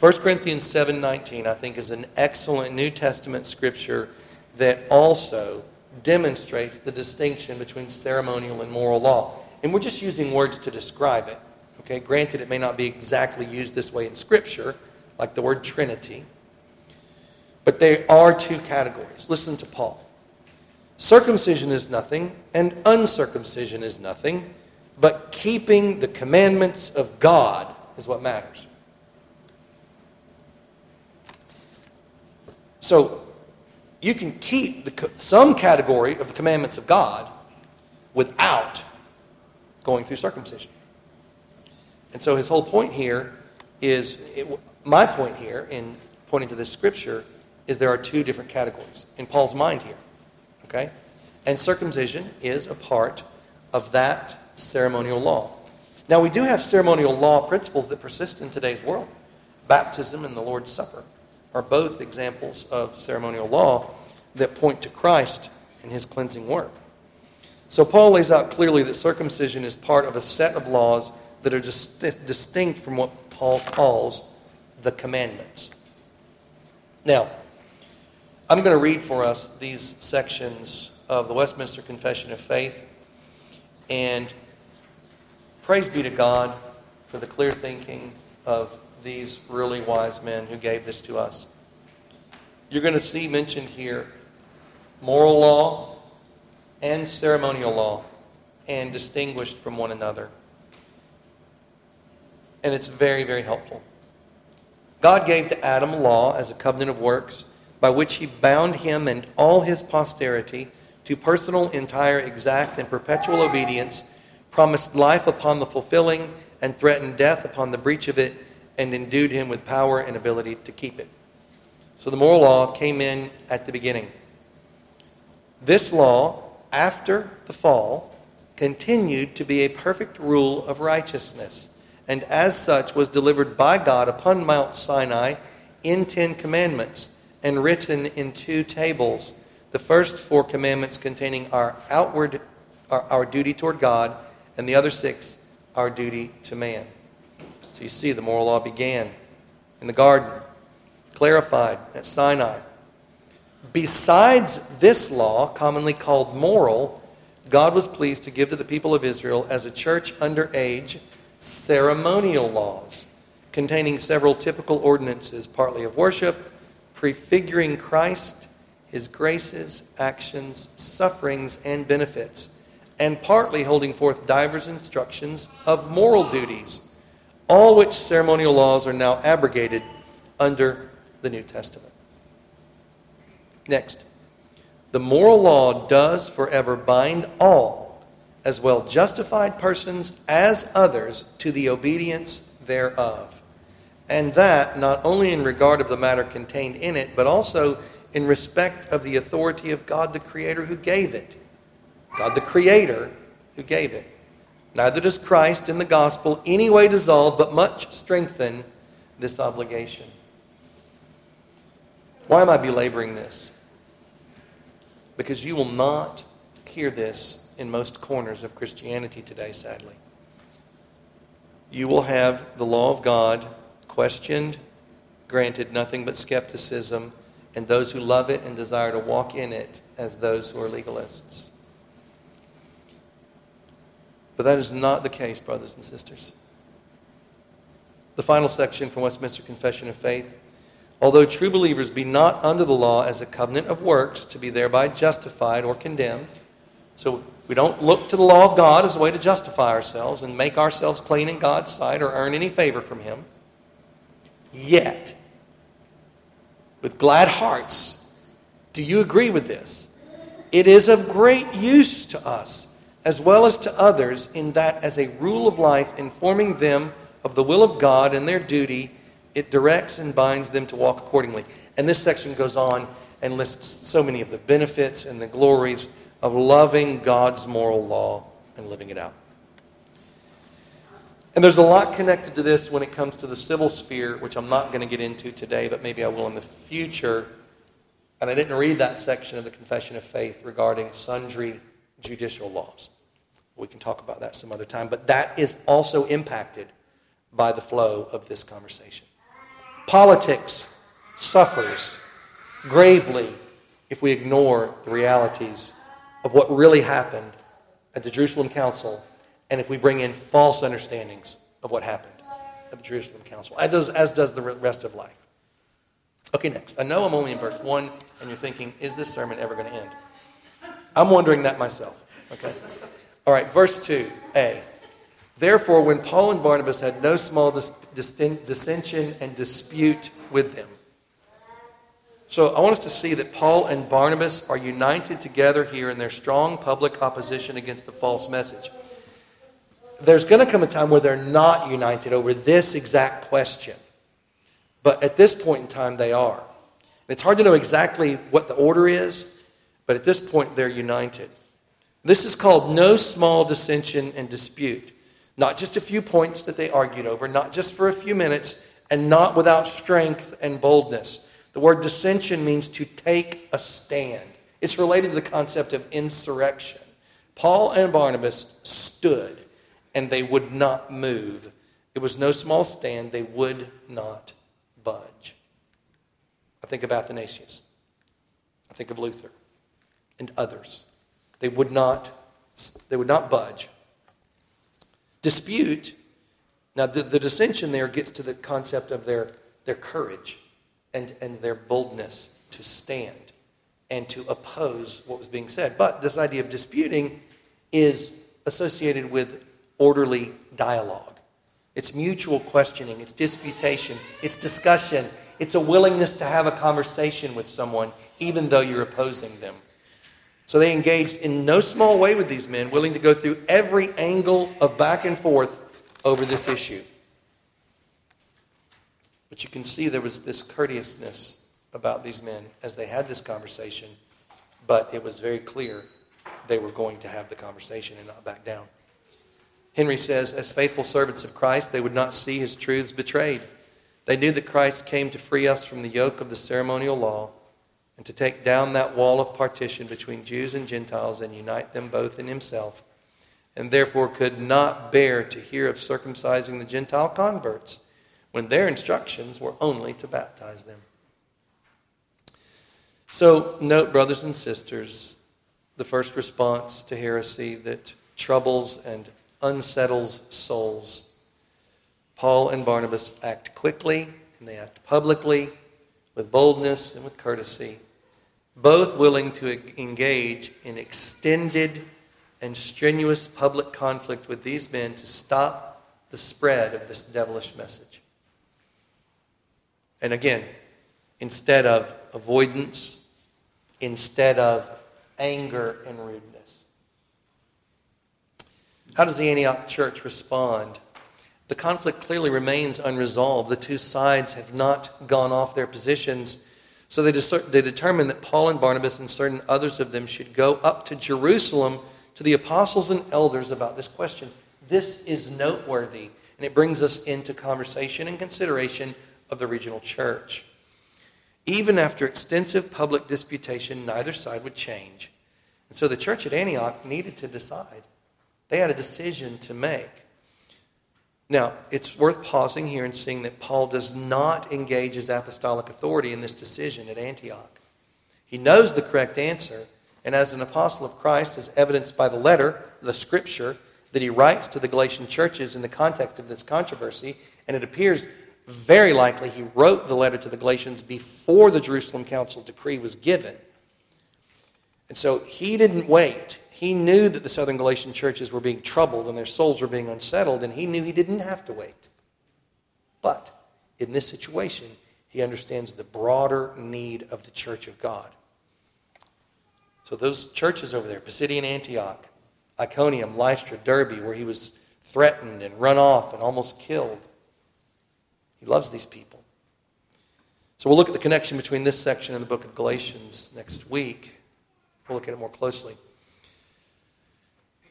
1 Corinthians 7:19 I think is an excellent New Testament scripture that also demonstrates the distinction between ceremonial and moral law. And we're just using words to describe it. Okay, granted, it may not be exactly used this way in Scripture, like the word Trinity, but they are two categories. Listen to Paul. Circumcision is nothing, and uncircumcision is nothing, but keeping the commandments of God is what matters. So, you can keep the, some category of the commandments of God without going through circumcision. And so his whole point here is it, my point here in pointing to this scripture is there are two different categories in Paul's mind here. Okay? And circumcision is a part of that ceremonial law. Now, we do have ceremonial law principles that persist in today's world. Baptism and the Lord's Supper are both examples of ceremonial law that point to Christ and his cleansing work. So Paul lays out clearly that circumcision is part of a set of laws that are just distinct from what Paul calls the commandments. Now, I'm going to read for us these sections of the Westminster Confession of Faith. And praise be to God for the clear thinking of these really wise men who gave this to us. You're going to see mentioned here moral law and ceremonial law and distinguished from one another. And it's very, very helpful. God gave to Adam law as a covenant of works by which he bound him and all his posterity to personal, entire, exact, and perpetual obedience, promised life upon the fulfilling, and threatened death upon the breach of it, and endued him with power and ability to keep it. So the moral law came in at the beginning. This law, after the fall, continued to be a perfect rule of righteousness, and as such was delivered by God upon Mount Sinai in Ten Commandments and written in two tables. The first four commandments containing our outward, our, our duty toward God, and the other six, our duty to man. So you see, the moral law began in the garden, clarified at Sinai. Besides this law, commonly called moral, God was pleased to give to the people of Israel as a church under age ceremonial laws containing several typical ordinances, partly of worship, prefiguring Christ, his graces, actions, sufferings, and benefits, and partly holding forth divers instructions of moral duties all which ceremonial laws are now abrogated under the New Testament. Next, the moral law does forever bind all, as well justified persons as others, to the obedience thereof. And that not only in regard of the matter contained in it, but also in respect of the authority of God the Creator who gave it. God the Creator who gave it. Neither does Christ in the gospel any way dissolve, but much strengthen this obligation. Why am I belaboring this? Because you will not hear this in most corners of Christianity today, sadly. You will have the law of God questioned, granted nothing but skepticism, and those who love it and desire to walk in it as those who are legalists. But that is not the case, brothers and sisters. The final section from Westminster Confession of Faith. Although true believers be not under the law as a covenant of works to be thereby justified or condemned, so we don't look to the law of God as a way to justify ourselves and make ourselves clean in God's sight or earn any favor from Him. Yet, with glad hearts, do you agree with this? It is of great use to us as well as to others, in that as a rule of life, informing them of the will of God and their duty, it directs and binds them to walk accordingly. And this section goes on and lists so many of the benefits and the glories of loving God's moral law and living it out. And there's a lot connected to this when it comes to the civil sphere, which I'm not going to get into today, but maybe I will in the future. And I didn't read that section of the Confession of Faith regarding sundry judicial laws. We can talk about that some other time. But that is also impacted by the flow of this conversation. Politics suffers gravely if we ignore the realities of what really happened at the Jerusalem Council and if we bring in false understandings of what happened at the Jerusalem Council, as does, as does the rest of life. Okay, next. I know I'm only in verse 1, and you're thinking, is this sermon ever going to end? I'm wondering that myself. Okay? All right, verse 2a. Therefore, when Paul and Barnabas had no small dis- dissension and dispute with them. So I want us to see that Paul and Barnabas are united together here in their strong public opposition against the false message. There's going to come a time where they're not united over this exact question. But at this point in time, they are. It's hard to know exactly what the order is, but at this point, they're united. This is called no small dissension and dispute. Not just a few points that they argued over, not just for a few minutes, and not without strength and boldness. The word dissension means to take a stand. It's related to the concept of insurrection. Paul and Barnabas stood and they would not move. It was no small stand, they would not budge. I think of Athanasius. I think of Luther and others. They would not, they would not budge dispute. Now, the, the dissension there gets to the concept of their, their courage and, and their boldness to stand and to oppose what was being said. But this idea of disputing is associated with orderly dialogue. It's mutual questioning, it's disputation, it's discussion, it's a willingness to have a conversation with someone, even though you're opposing them. So they engaged in no small way with these men, willing to go through every angle of back and forth over this issue. But you can see there was this courteousness about these men as they had this conversation, but it was very clear they were going to have the conversation and not back down. Henry says, as faithful servants of Christ, they would not see his truths betrayed. They knew that Christ came to free us from the yoke of the ceremonial law and to take down that wall of partition between Jews and Gentiles and unite them both in himself, and therefore could not bear to hear of circumcising the Gentile converts when their instructions were only to baptize them. So, note, brothers and sisters, the first response to heresy that troubles and unsettles souls. Paul and Barnabas act quickly and they act publicly with boldness and with courtesy both willing to engage in extended and strenuous public conflict with these men to stop the spread of this devilish message. And again, instead of avoidance, instead of anger and rudeness. How does the Antioch church respond? The conflict clearly remains unresolved. The two sides have not gone off their positions so they, they determined that Paul and Barnabas and certain others of them should go up to Jerusalem to the apostles and elders about this question. This is noteworthy, and it brings us into conversation and consideration of the regional church. Even after extensive public disputation, neither side would change. And so the church at Antioch needed to decide. They had a decision to make. Now, it's worth pausing here and seeing that Paul does not engage his apostolic authority in this decision at Antioch. He knows the correct answer, and as an apostle of Christ, as evidenced by the letter, the scripture, that he writes to the Galatian churches in the context of this controversy, and it appears very likely he wrote the letter to the Galatians before the Jerusalem Council decree was given. And so he didn't wait. He knew that the southern Galatian churches were being troubled and their souls were being unsettled, and he knew he didn't have to wait. But in this situation, he understands the broader need of the church of God. So those churches over there, Pisidian Antioch, Iconium, Lystra, Derbe, where he was threatened and run off and almost killed, he loves these people. So we'll look at the connection between this section and the book of Galatians next week. We'll look at it more closely.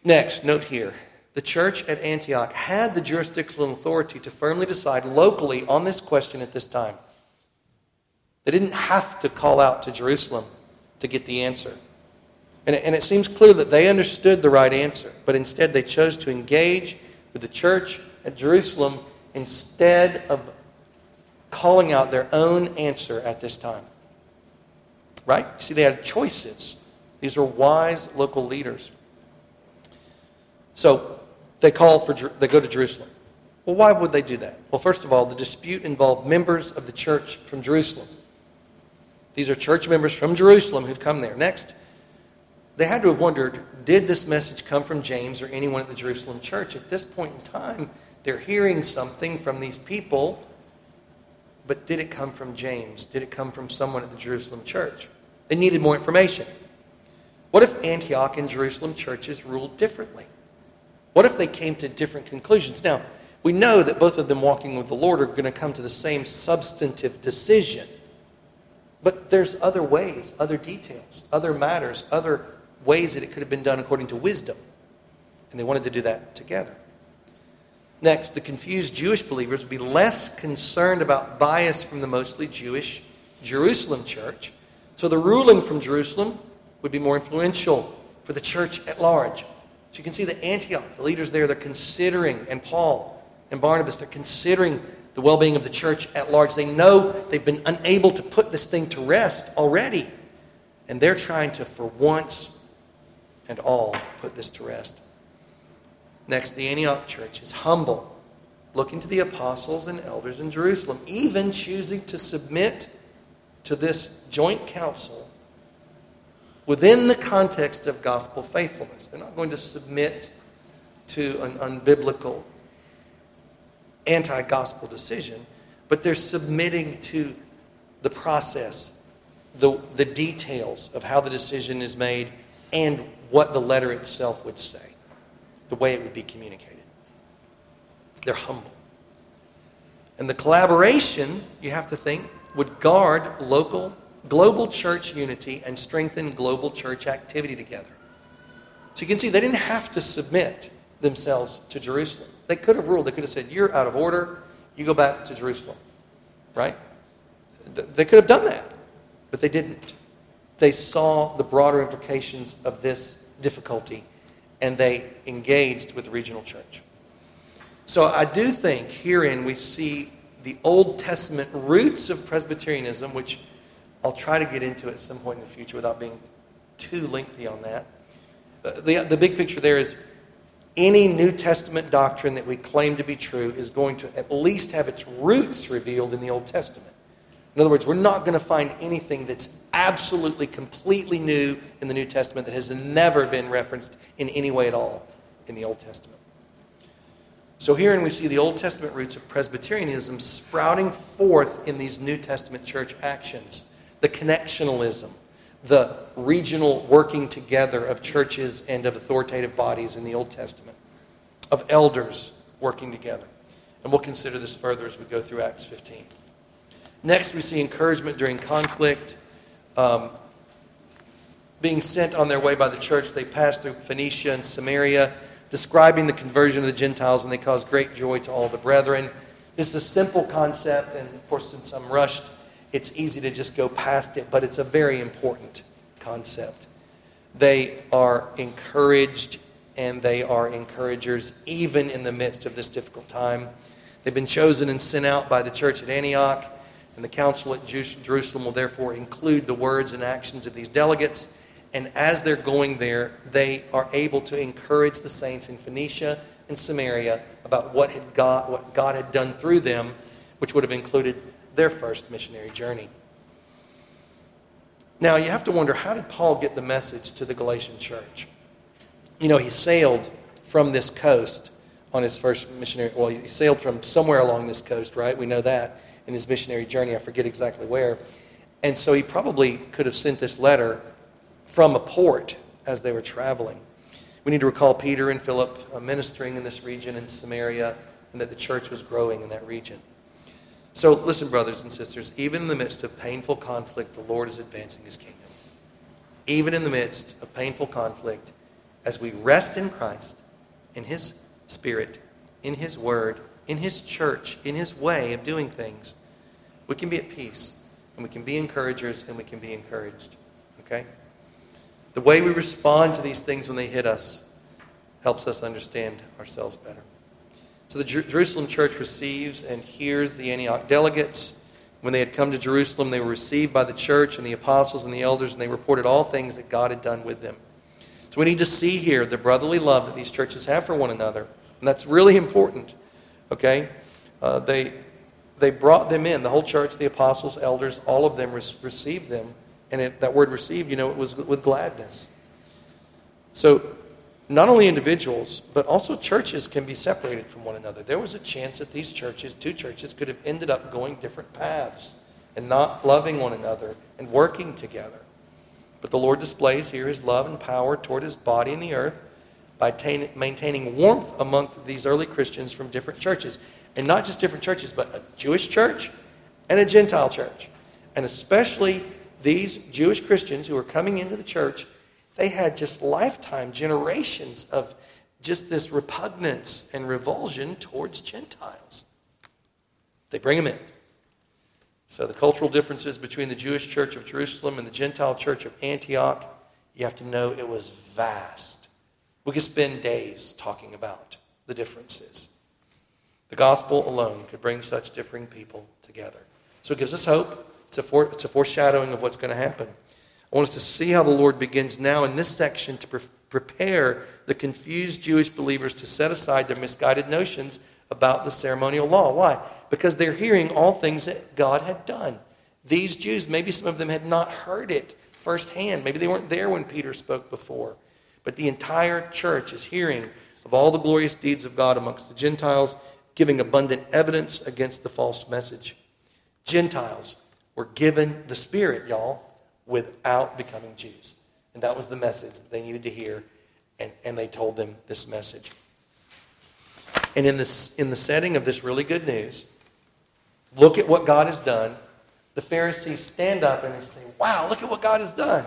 Next, note here the church at Antioch had the jurisdictional authority to firmly decide locally on this question at this time. They didn't have to call out to Jerusalem to get the answer. And it, and it seems clear that they understood the right answer, but instead they chose to engage with the church at Jerusalem instead of calling out their own answer at this time. Right? See, they had choices. These were wise local leaders. So they call for they go to Jerusalem. Well, why would they do that? Well, first of all, the dispute involved members of the church from Jerusalem. These are church members from Jerusalem who've come there. Next, they had to have wondered did this message come from James or anyone at the Jerusalem church? At this point in time, they're hearing something from these people, but did it come from James? Did it come from someone at the Jerusalem church? They needed more information. What if Antioch and Jerusalem churches ruled differently? What if they came to different conclusions? Now, we know that both of them walking with the Lord are going to come to the same substantive decision. But there's other ways, other details, other matters, other ways that it could have been done according to wisdom. And they wanted to do that together. Next, the confused Jewish believers would be less concerned about bias from the mostly Jewish Jerusalem church. So the ruling from Jerusalem would be more influential for the church at large. You can see that Antioch, the leaders there, they're considering, and Paul and Barnabas, they're considering the well being of the church at large. They know they've been unable to put this thing to rest already. And they're trying to, for once and all, put this to rest. Next, the Antioch church is humble, looking to the apostles and elders in Jerusalem, even choosing to submit to this joint council within the context of gospel faithfulness. They're not going to submit to an unbiblical, anti gospel decision, but they're submitting to the process, the, the details of how the decision is made, and what the letter itself would say, the way it would be communicated. They're humble. And the collaboration, you have to think, would guard local global church unity and strengthen global church activity together. So you can see they didn't have to submit themselves to Jerusalem. They could have ruled, they could have said, You're out of order, you go back to Jerusalem. Right? They could have done that, but they didn't. They saw the broader implications of this difficulty and they engaged with the regional church. So I do think herein we see the Old Testament roots of Presbyterianism, which I'll try to get into it at some point in the future without being too lengthy on that. Uh, the, the big picture there is any New Testament doctrine that we claim to be true is going to at least have its roots revealed in the Old Testament. In other words, we're not going to find anything that's absolutely, completely new in the New Testament that has never been referenced in any way at all in the Old Testament. So herein we see the Old Testament roots of Presbyterianism sprouting forth in these New Testament church actions the connectionalism, the regional working together of churches and of authoritative bodies in the Old Testament, of elders working together. And we'll consider this further as we go through Acts 15. Next, we see encouragement during conflict. Um, being sent on their way by the church, they pass through Phoenicia and Samaria, describing the conversion of the Gentiles, and they cause great joy to all the brethren. This is a simple concept, and of course, since I'm rushed, it's easy to just go past it, but it's a very important concept. They are encouraged and they are encouragers even in the midst of this difficult time. They've been chosen and sent out by the church at Antioch, and the council at Jerusalem will therefore include the words and actions of these delegates. And as they're going there, they are able to encourage the saints in Phoenicia and Samaria about what, had God, what God had done through them, which would have included their first missionary journey. Now, you have to wonder how did Paul get the message to the Galatian church? You know, he sailed from this coast on his first missionary, well, he sailed from somewhere along this coast, right? We know that in his missionary journey. I forget exactly where. And so he probably could have sent this letter from a port as they were traveling. We need to recall Peter and Philip uh, ministering in this region in Samaria and that the church was growing in that region. So, listen, brothers and sisters, even in the midst of painful conflict, the Lord is advancing his kingdom. Even in the midst of painful conflict, as we rest in Christ, in His Spirit, in His Word, in His church, in His way of doing things, we can be at peace and we can be encouragers and we can be encouraged. Okay? The way we respond to these things when they hit us helps us understand ourselves better. So the Jer- Jerusalem church receives and hears the Antioch delegates. When they had come to Jerusalem, they were received by the church and the apostles and the elders, and they reported all things that God had done with them. So we need to see here the brotherly love that these churches have for one another. And that's really important. Okay? Uh, they, they brought them in. The whole church, the apostles, elders, all of them received them. And it, that word received, you know, it was with gladness. So not only individuals, but also churches can be separated from one another. There was a chance that these churches, two churches, could have ended up going different paths and not loving one another and working together. But the Lord displays here his love and power toward his body in the earth by maintaining warmth among these early Christians from different churches. And not just different churches, but a Jewish church and a Gentile church. And especially these Jewish Christians who are coming into the church they had just lifetime, generations of just this repugnance and revulsion towards Gentiles. They bring them in. So the cultural differences between the Jewish church of Jerusalem and the Gentile church of Antioch, you have to know it was vast. We could spend days talking about the differences. The gospel alone could bring such differing people together. So it gives us hope. It's a, fore, it's a foreshadowing of what's going to happen. I want us to see how the Lord begins now in this section to pre- prepare the confused Jewish believers to set aside their misguided notions about the ceremonial law. Why? Because they're hearing all things that God had done. These Jews, maybe some of them had not heard it firsthand. Maybe they weren't there when Peter spoke before. But the entire church is hearing of all the glorious deeds of God amongst the Gentiles, giving abundant evidence against the false message. Gentiles were given the Spirit, y'all without becoming Jews. And that was the message that they needed to hear, and, and they told them this message. And in, this, in the setting of this really good news, look at what God has done. The Pharisees stand up and they say, Wow, look at what God has done.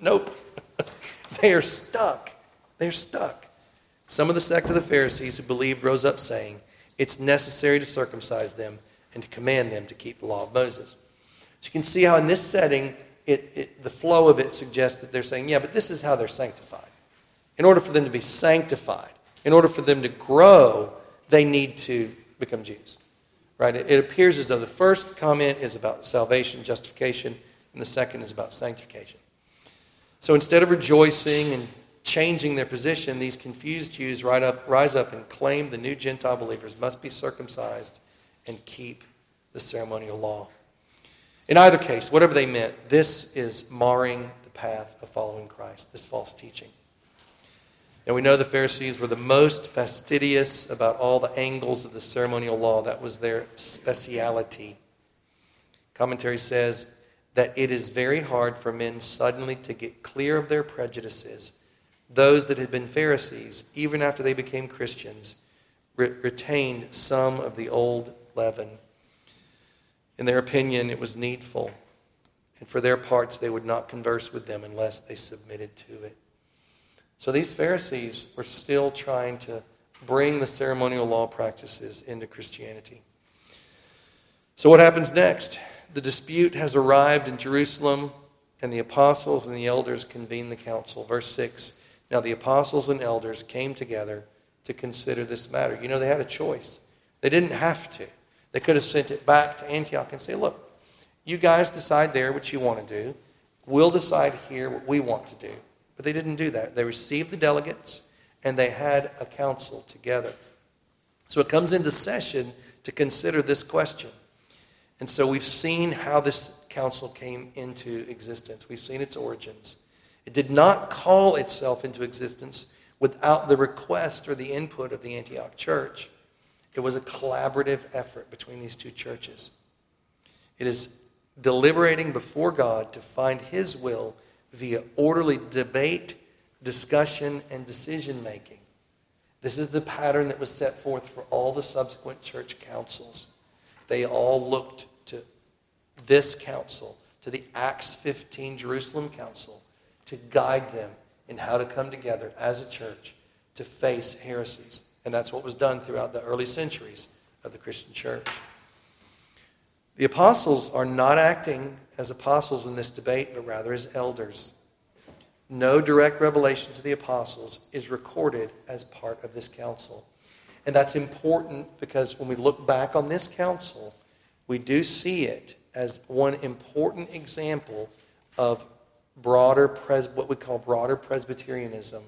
Nope. they are stuck. They're stuck. Some of the sect of the Pharisees who believed rose up saying, It's necessary to circumcise them and to command them to keep the law of Moses. So you can see how in this setting, it, it, the flow of it suggests that they're saying, yeah, but this is how they're sanctified. In order for them to be sanctified, in order for them to grow, they need to become Jews. Right? It, it appears as though the first comment is about salvation, justification, and the second is about sanctification. So instead of rejoicing and changing their position, these confused Jews up, rise up and claim the new Gentile believers must be circumcised and keep the ceremonial law. In either case, whatever they meant, this is marring the path of following Christ, this false teaching. And we know the Pharisees were the most fastidious about all the angles of the ceremonial law. That was their speciality. Commentary says that it is very hard for men suddenly to get clear of their prejudices. Those that had been Pharisees, even after they became Christians, re- retained some of the old leaven. In their opinion, it was needful. And for their parts, they would not converse with them unless they submitted to it. So these Pharisees were still trying to bring the ceremonial law practices into Christianity. So what happens next? The dispute has arrived in Jerusalem, and the apostles and the elders convene the council. Verse 6 Now the apostles and elders came together to consider this matter. You know, they had a choice, they didn't have to. They could have sent it back to Antioch and say, look, you guys decide there what you want to do. We'll decide here what we want to do. But they didn't do that. They received the delegates and they had a council together. So it comes into session to consider this question. And so we've seen how this council came into existence. We've seen its origins. It did not call itself into existence without the request or the input of the Antioch church. It was a collaborative effort between these two churches. It is deliberating before God to find His will via orderly debate, discussion, and decision making. This is the pattern that was set forth for all the subsequent church councils. They all looked to this council, to the Acts 15 Jerusalem council, to guide them in how to come together as a church to face heresies. And that's what was done throughout the early centuries of the Christian church. The apostles are not acting as apostles in this debate, but rather as elders. No direct revelation to the apostles is recorded as part of this council. And that's important because when we look back on this council, we do see it as one important example of broader pres- what we call broader Presbyterianism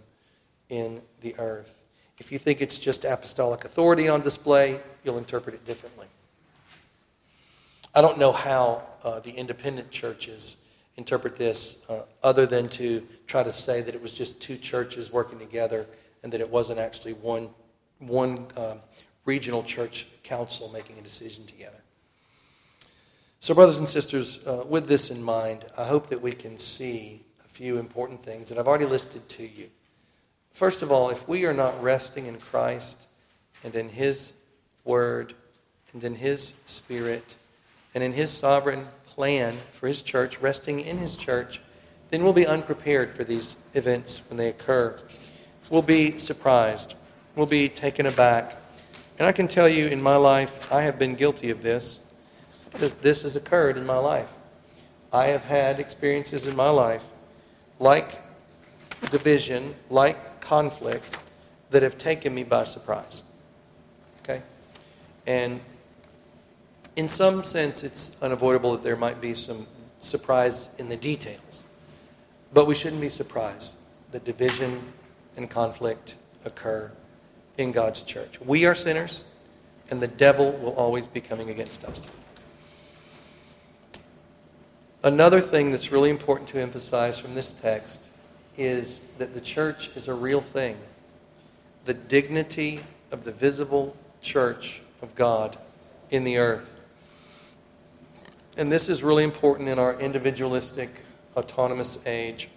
in the earth. If you think it's just apostolic authority on display, you'll interpret it differently. I don't know how uh, the independent churches interpret this uh, other than to try to say that it was just two churches working together and that it wasn't actually one, one um, regional church council making a decision together. So, brothers and sisters, uh, with this in mind, I hope that we can see a few important things that I've already listed to you. First of all, if we are not resting in Christ and in His Word and in His Spirit and in His sovereign plan for His church, resting in His church, then we'll be unprepared for these events when they occur. We'll be surprised. We'll be taken aback. And I can tell you in my life, I have been guilty of this. This has occurred in my life. I have had experiences in my life like division, like conflict that have taken me by surprise. Okay? And in some sense, it's unavoidable that there might be some surprise in the details. But we shouldn't be surprised that division and conflict occur in God's church. We are sinners, and the devil will always be coming against us. Another thing that's really important to emphasize from this text is that the church is a real thing. The dignity of the visible church of God in the earth. And this is really important in our individualistic, autonomous age.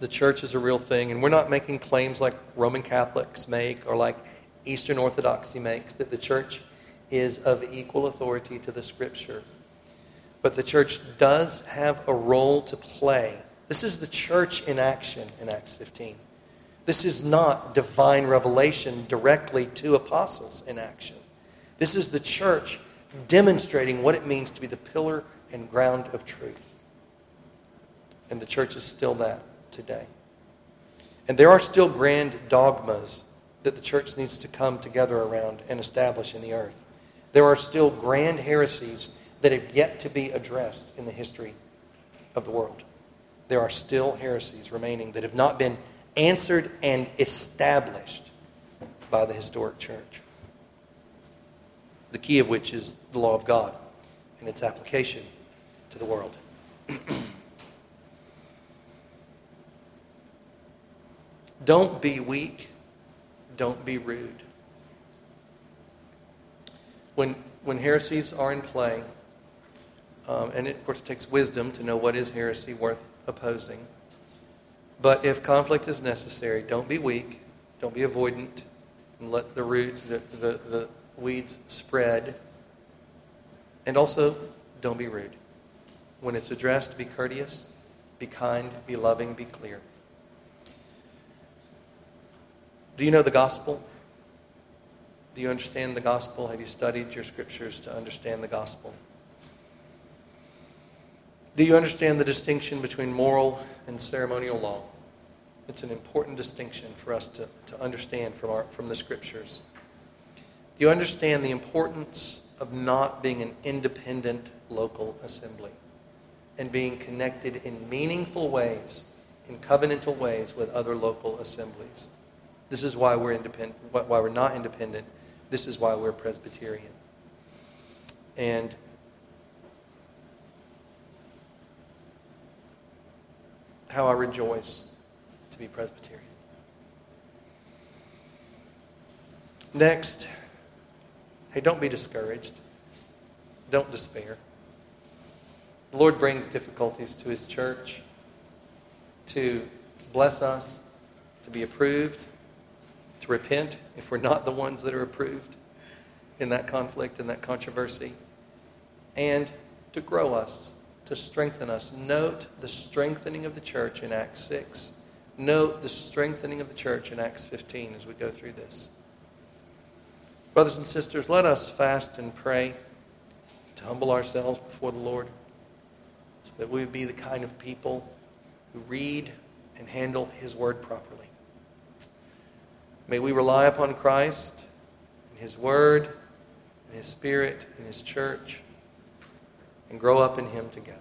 The church is a real thing, and we're not making claims like Roman Catholics make or like Eastern Orthodoxy makes that the church is of equal authority to the Scripture. But the church does have a role to play this is the church in action in Acts 15. This is not divine revelation directly to apostles in action. This is the church demonstrating what it means to be the pillar and ground of truth. And the church is still that today. And there are still grand dogmas that the church needs to come together around and establish in the earth. There are still grand heresies that have yet to be addressed in the history of the world there are still heresies remaining that have not been answered and established by the historic church. The key of which is the law of God and its application to the world. don't be weak. Don't be rude. When, when heresies are in play, um, and it, of course it takes wisdom to know what is heresy worth opposing. But if conflict is necessary, don't be weak, don't be avoidant, and let the root, the, the, the weeds spread. And also, don't be rude. When it's addressed, be courteous, be kind, be loving, be clear. Do you know the gospel? Do you understand the gospel? Have you studied your scriptures to understand the gospel? Do you understand the distinction between moral and ceremonial law? It's an important distinction for us to, to understand from, our, from the scriptures. Do you understand the importance of not being an independent local assembly and being connected in meaningful ways, in covenantal ways with other local assemblies? This is why we're independent, why we're not independent. This is why we're Presbyterian. And how I rejoice to be Presbyterian. Next, hey, don't be discouraged. Don't despair. The Lord brings difficulties to His church to bless us, to be approved, to repent if we're not the ones that are approved in that conflict and that controversy, and to grow us to strengthen us. Note the strengthening of the church in Acts 6 note the strengthening of the church in Acts 15 as we go through this. Brothers and sisters, let us fast and pray to humble ourselves before the Lord so that we would be the kind of people who read and handle His Word properly. May we rely upon Christ and His Word and His Spirit and His church and grow up in Him together.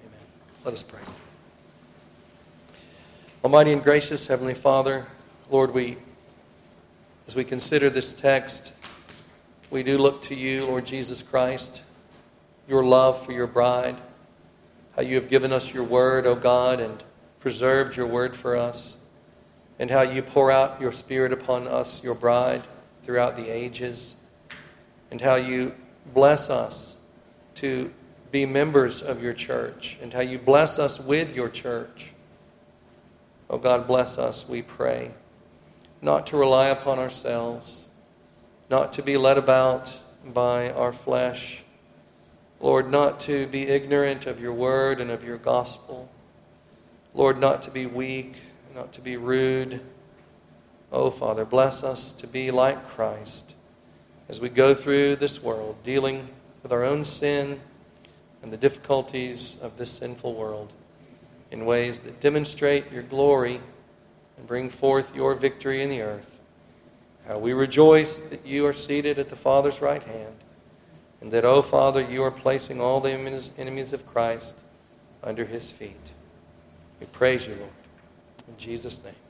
Amen. Let us pray. Almighty and gracious Heavenly Father, Lord, we, as we consider this text, we do look to you, Lord Jesus Christ, your love for your bride, how you have given us your word, O God, and preserved your word for us, and how you pour out your spirit upon us, your bride, throughout the ages, and how you bless us to be members of your church, and how you bless us with your church. Oh God, bless us, we pray, not to rely upon ourselves, not to be led about by our flesh. Lord, not to be ignorant of your word and of your gospel. Lord, not to be weak, not to be rude. Oh, Father, bless us to be like Christ as we go through this world, dealing with our own sin and the difficulties of this sinful world in ways that demonstrate your glory and bring forth your victory in the earth. How we rejoice that you are seated at the Father's right hand, and that, O oh Father, you are placing all the enemies of Christ under his feet. We praise you, Lord. In Jesus' name.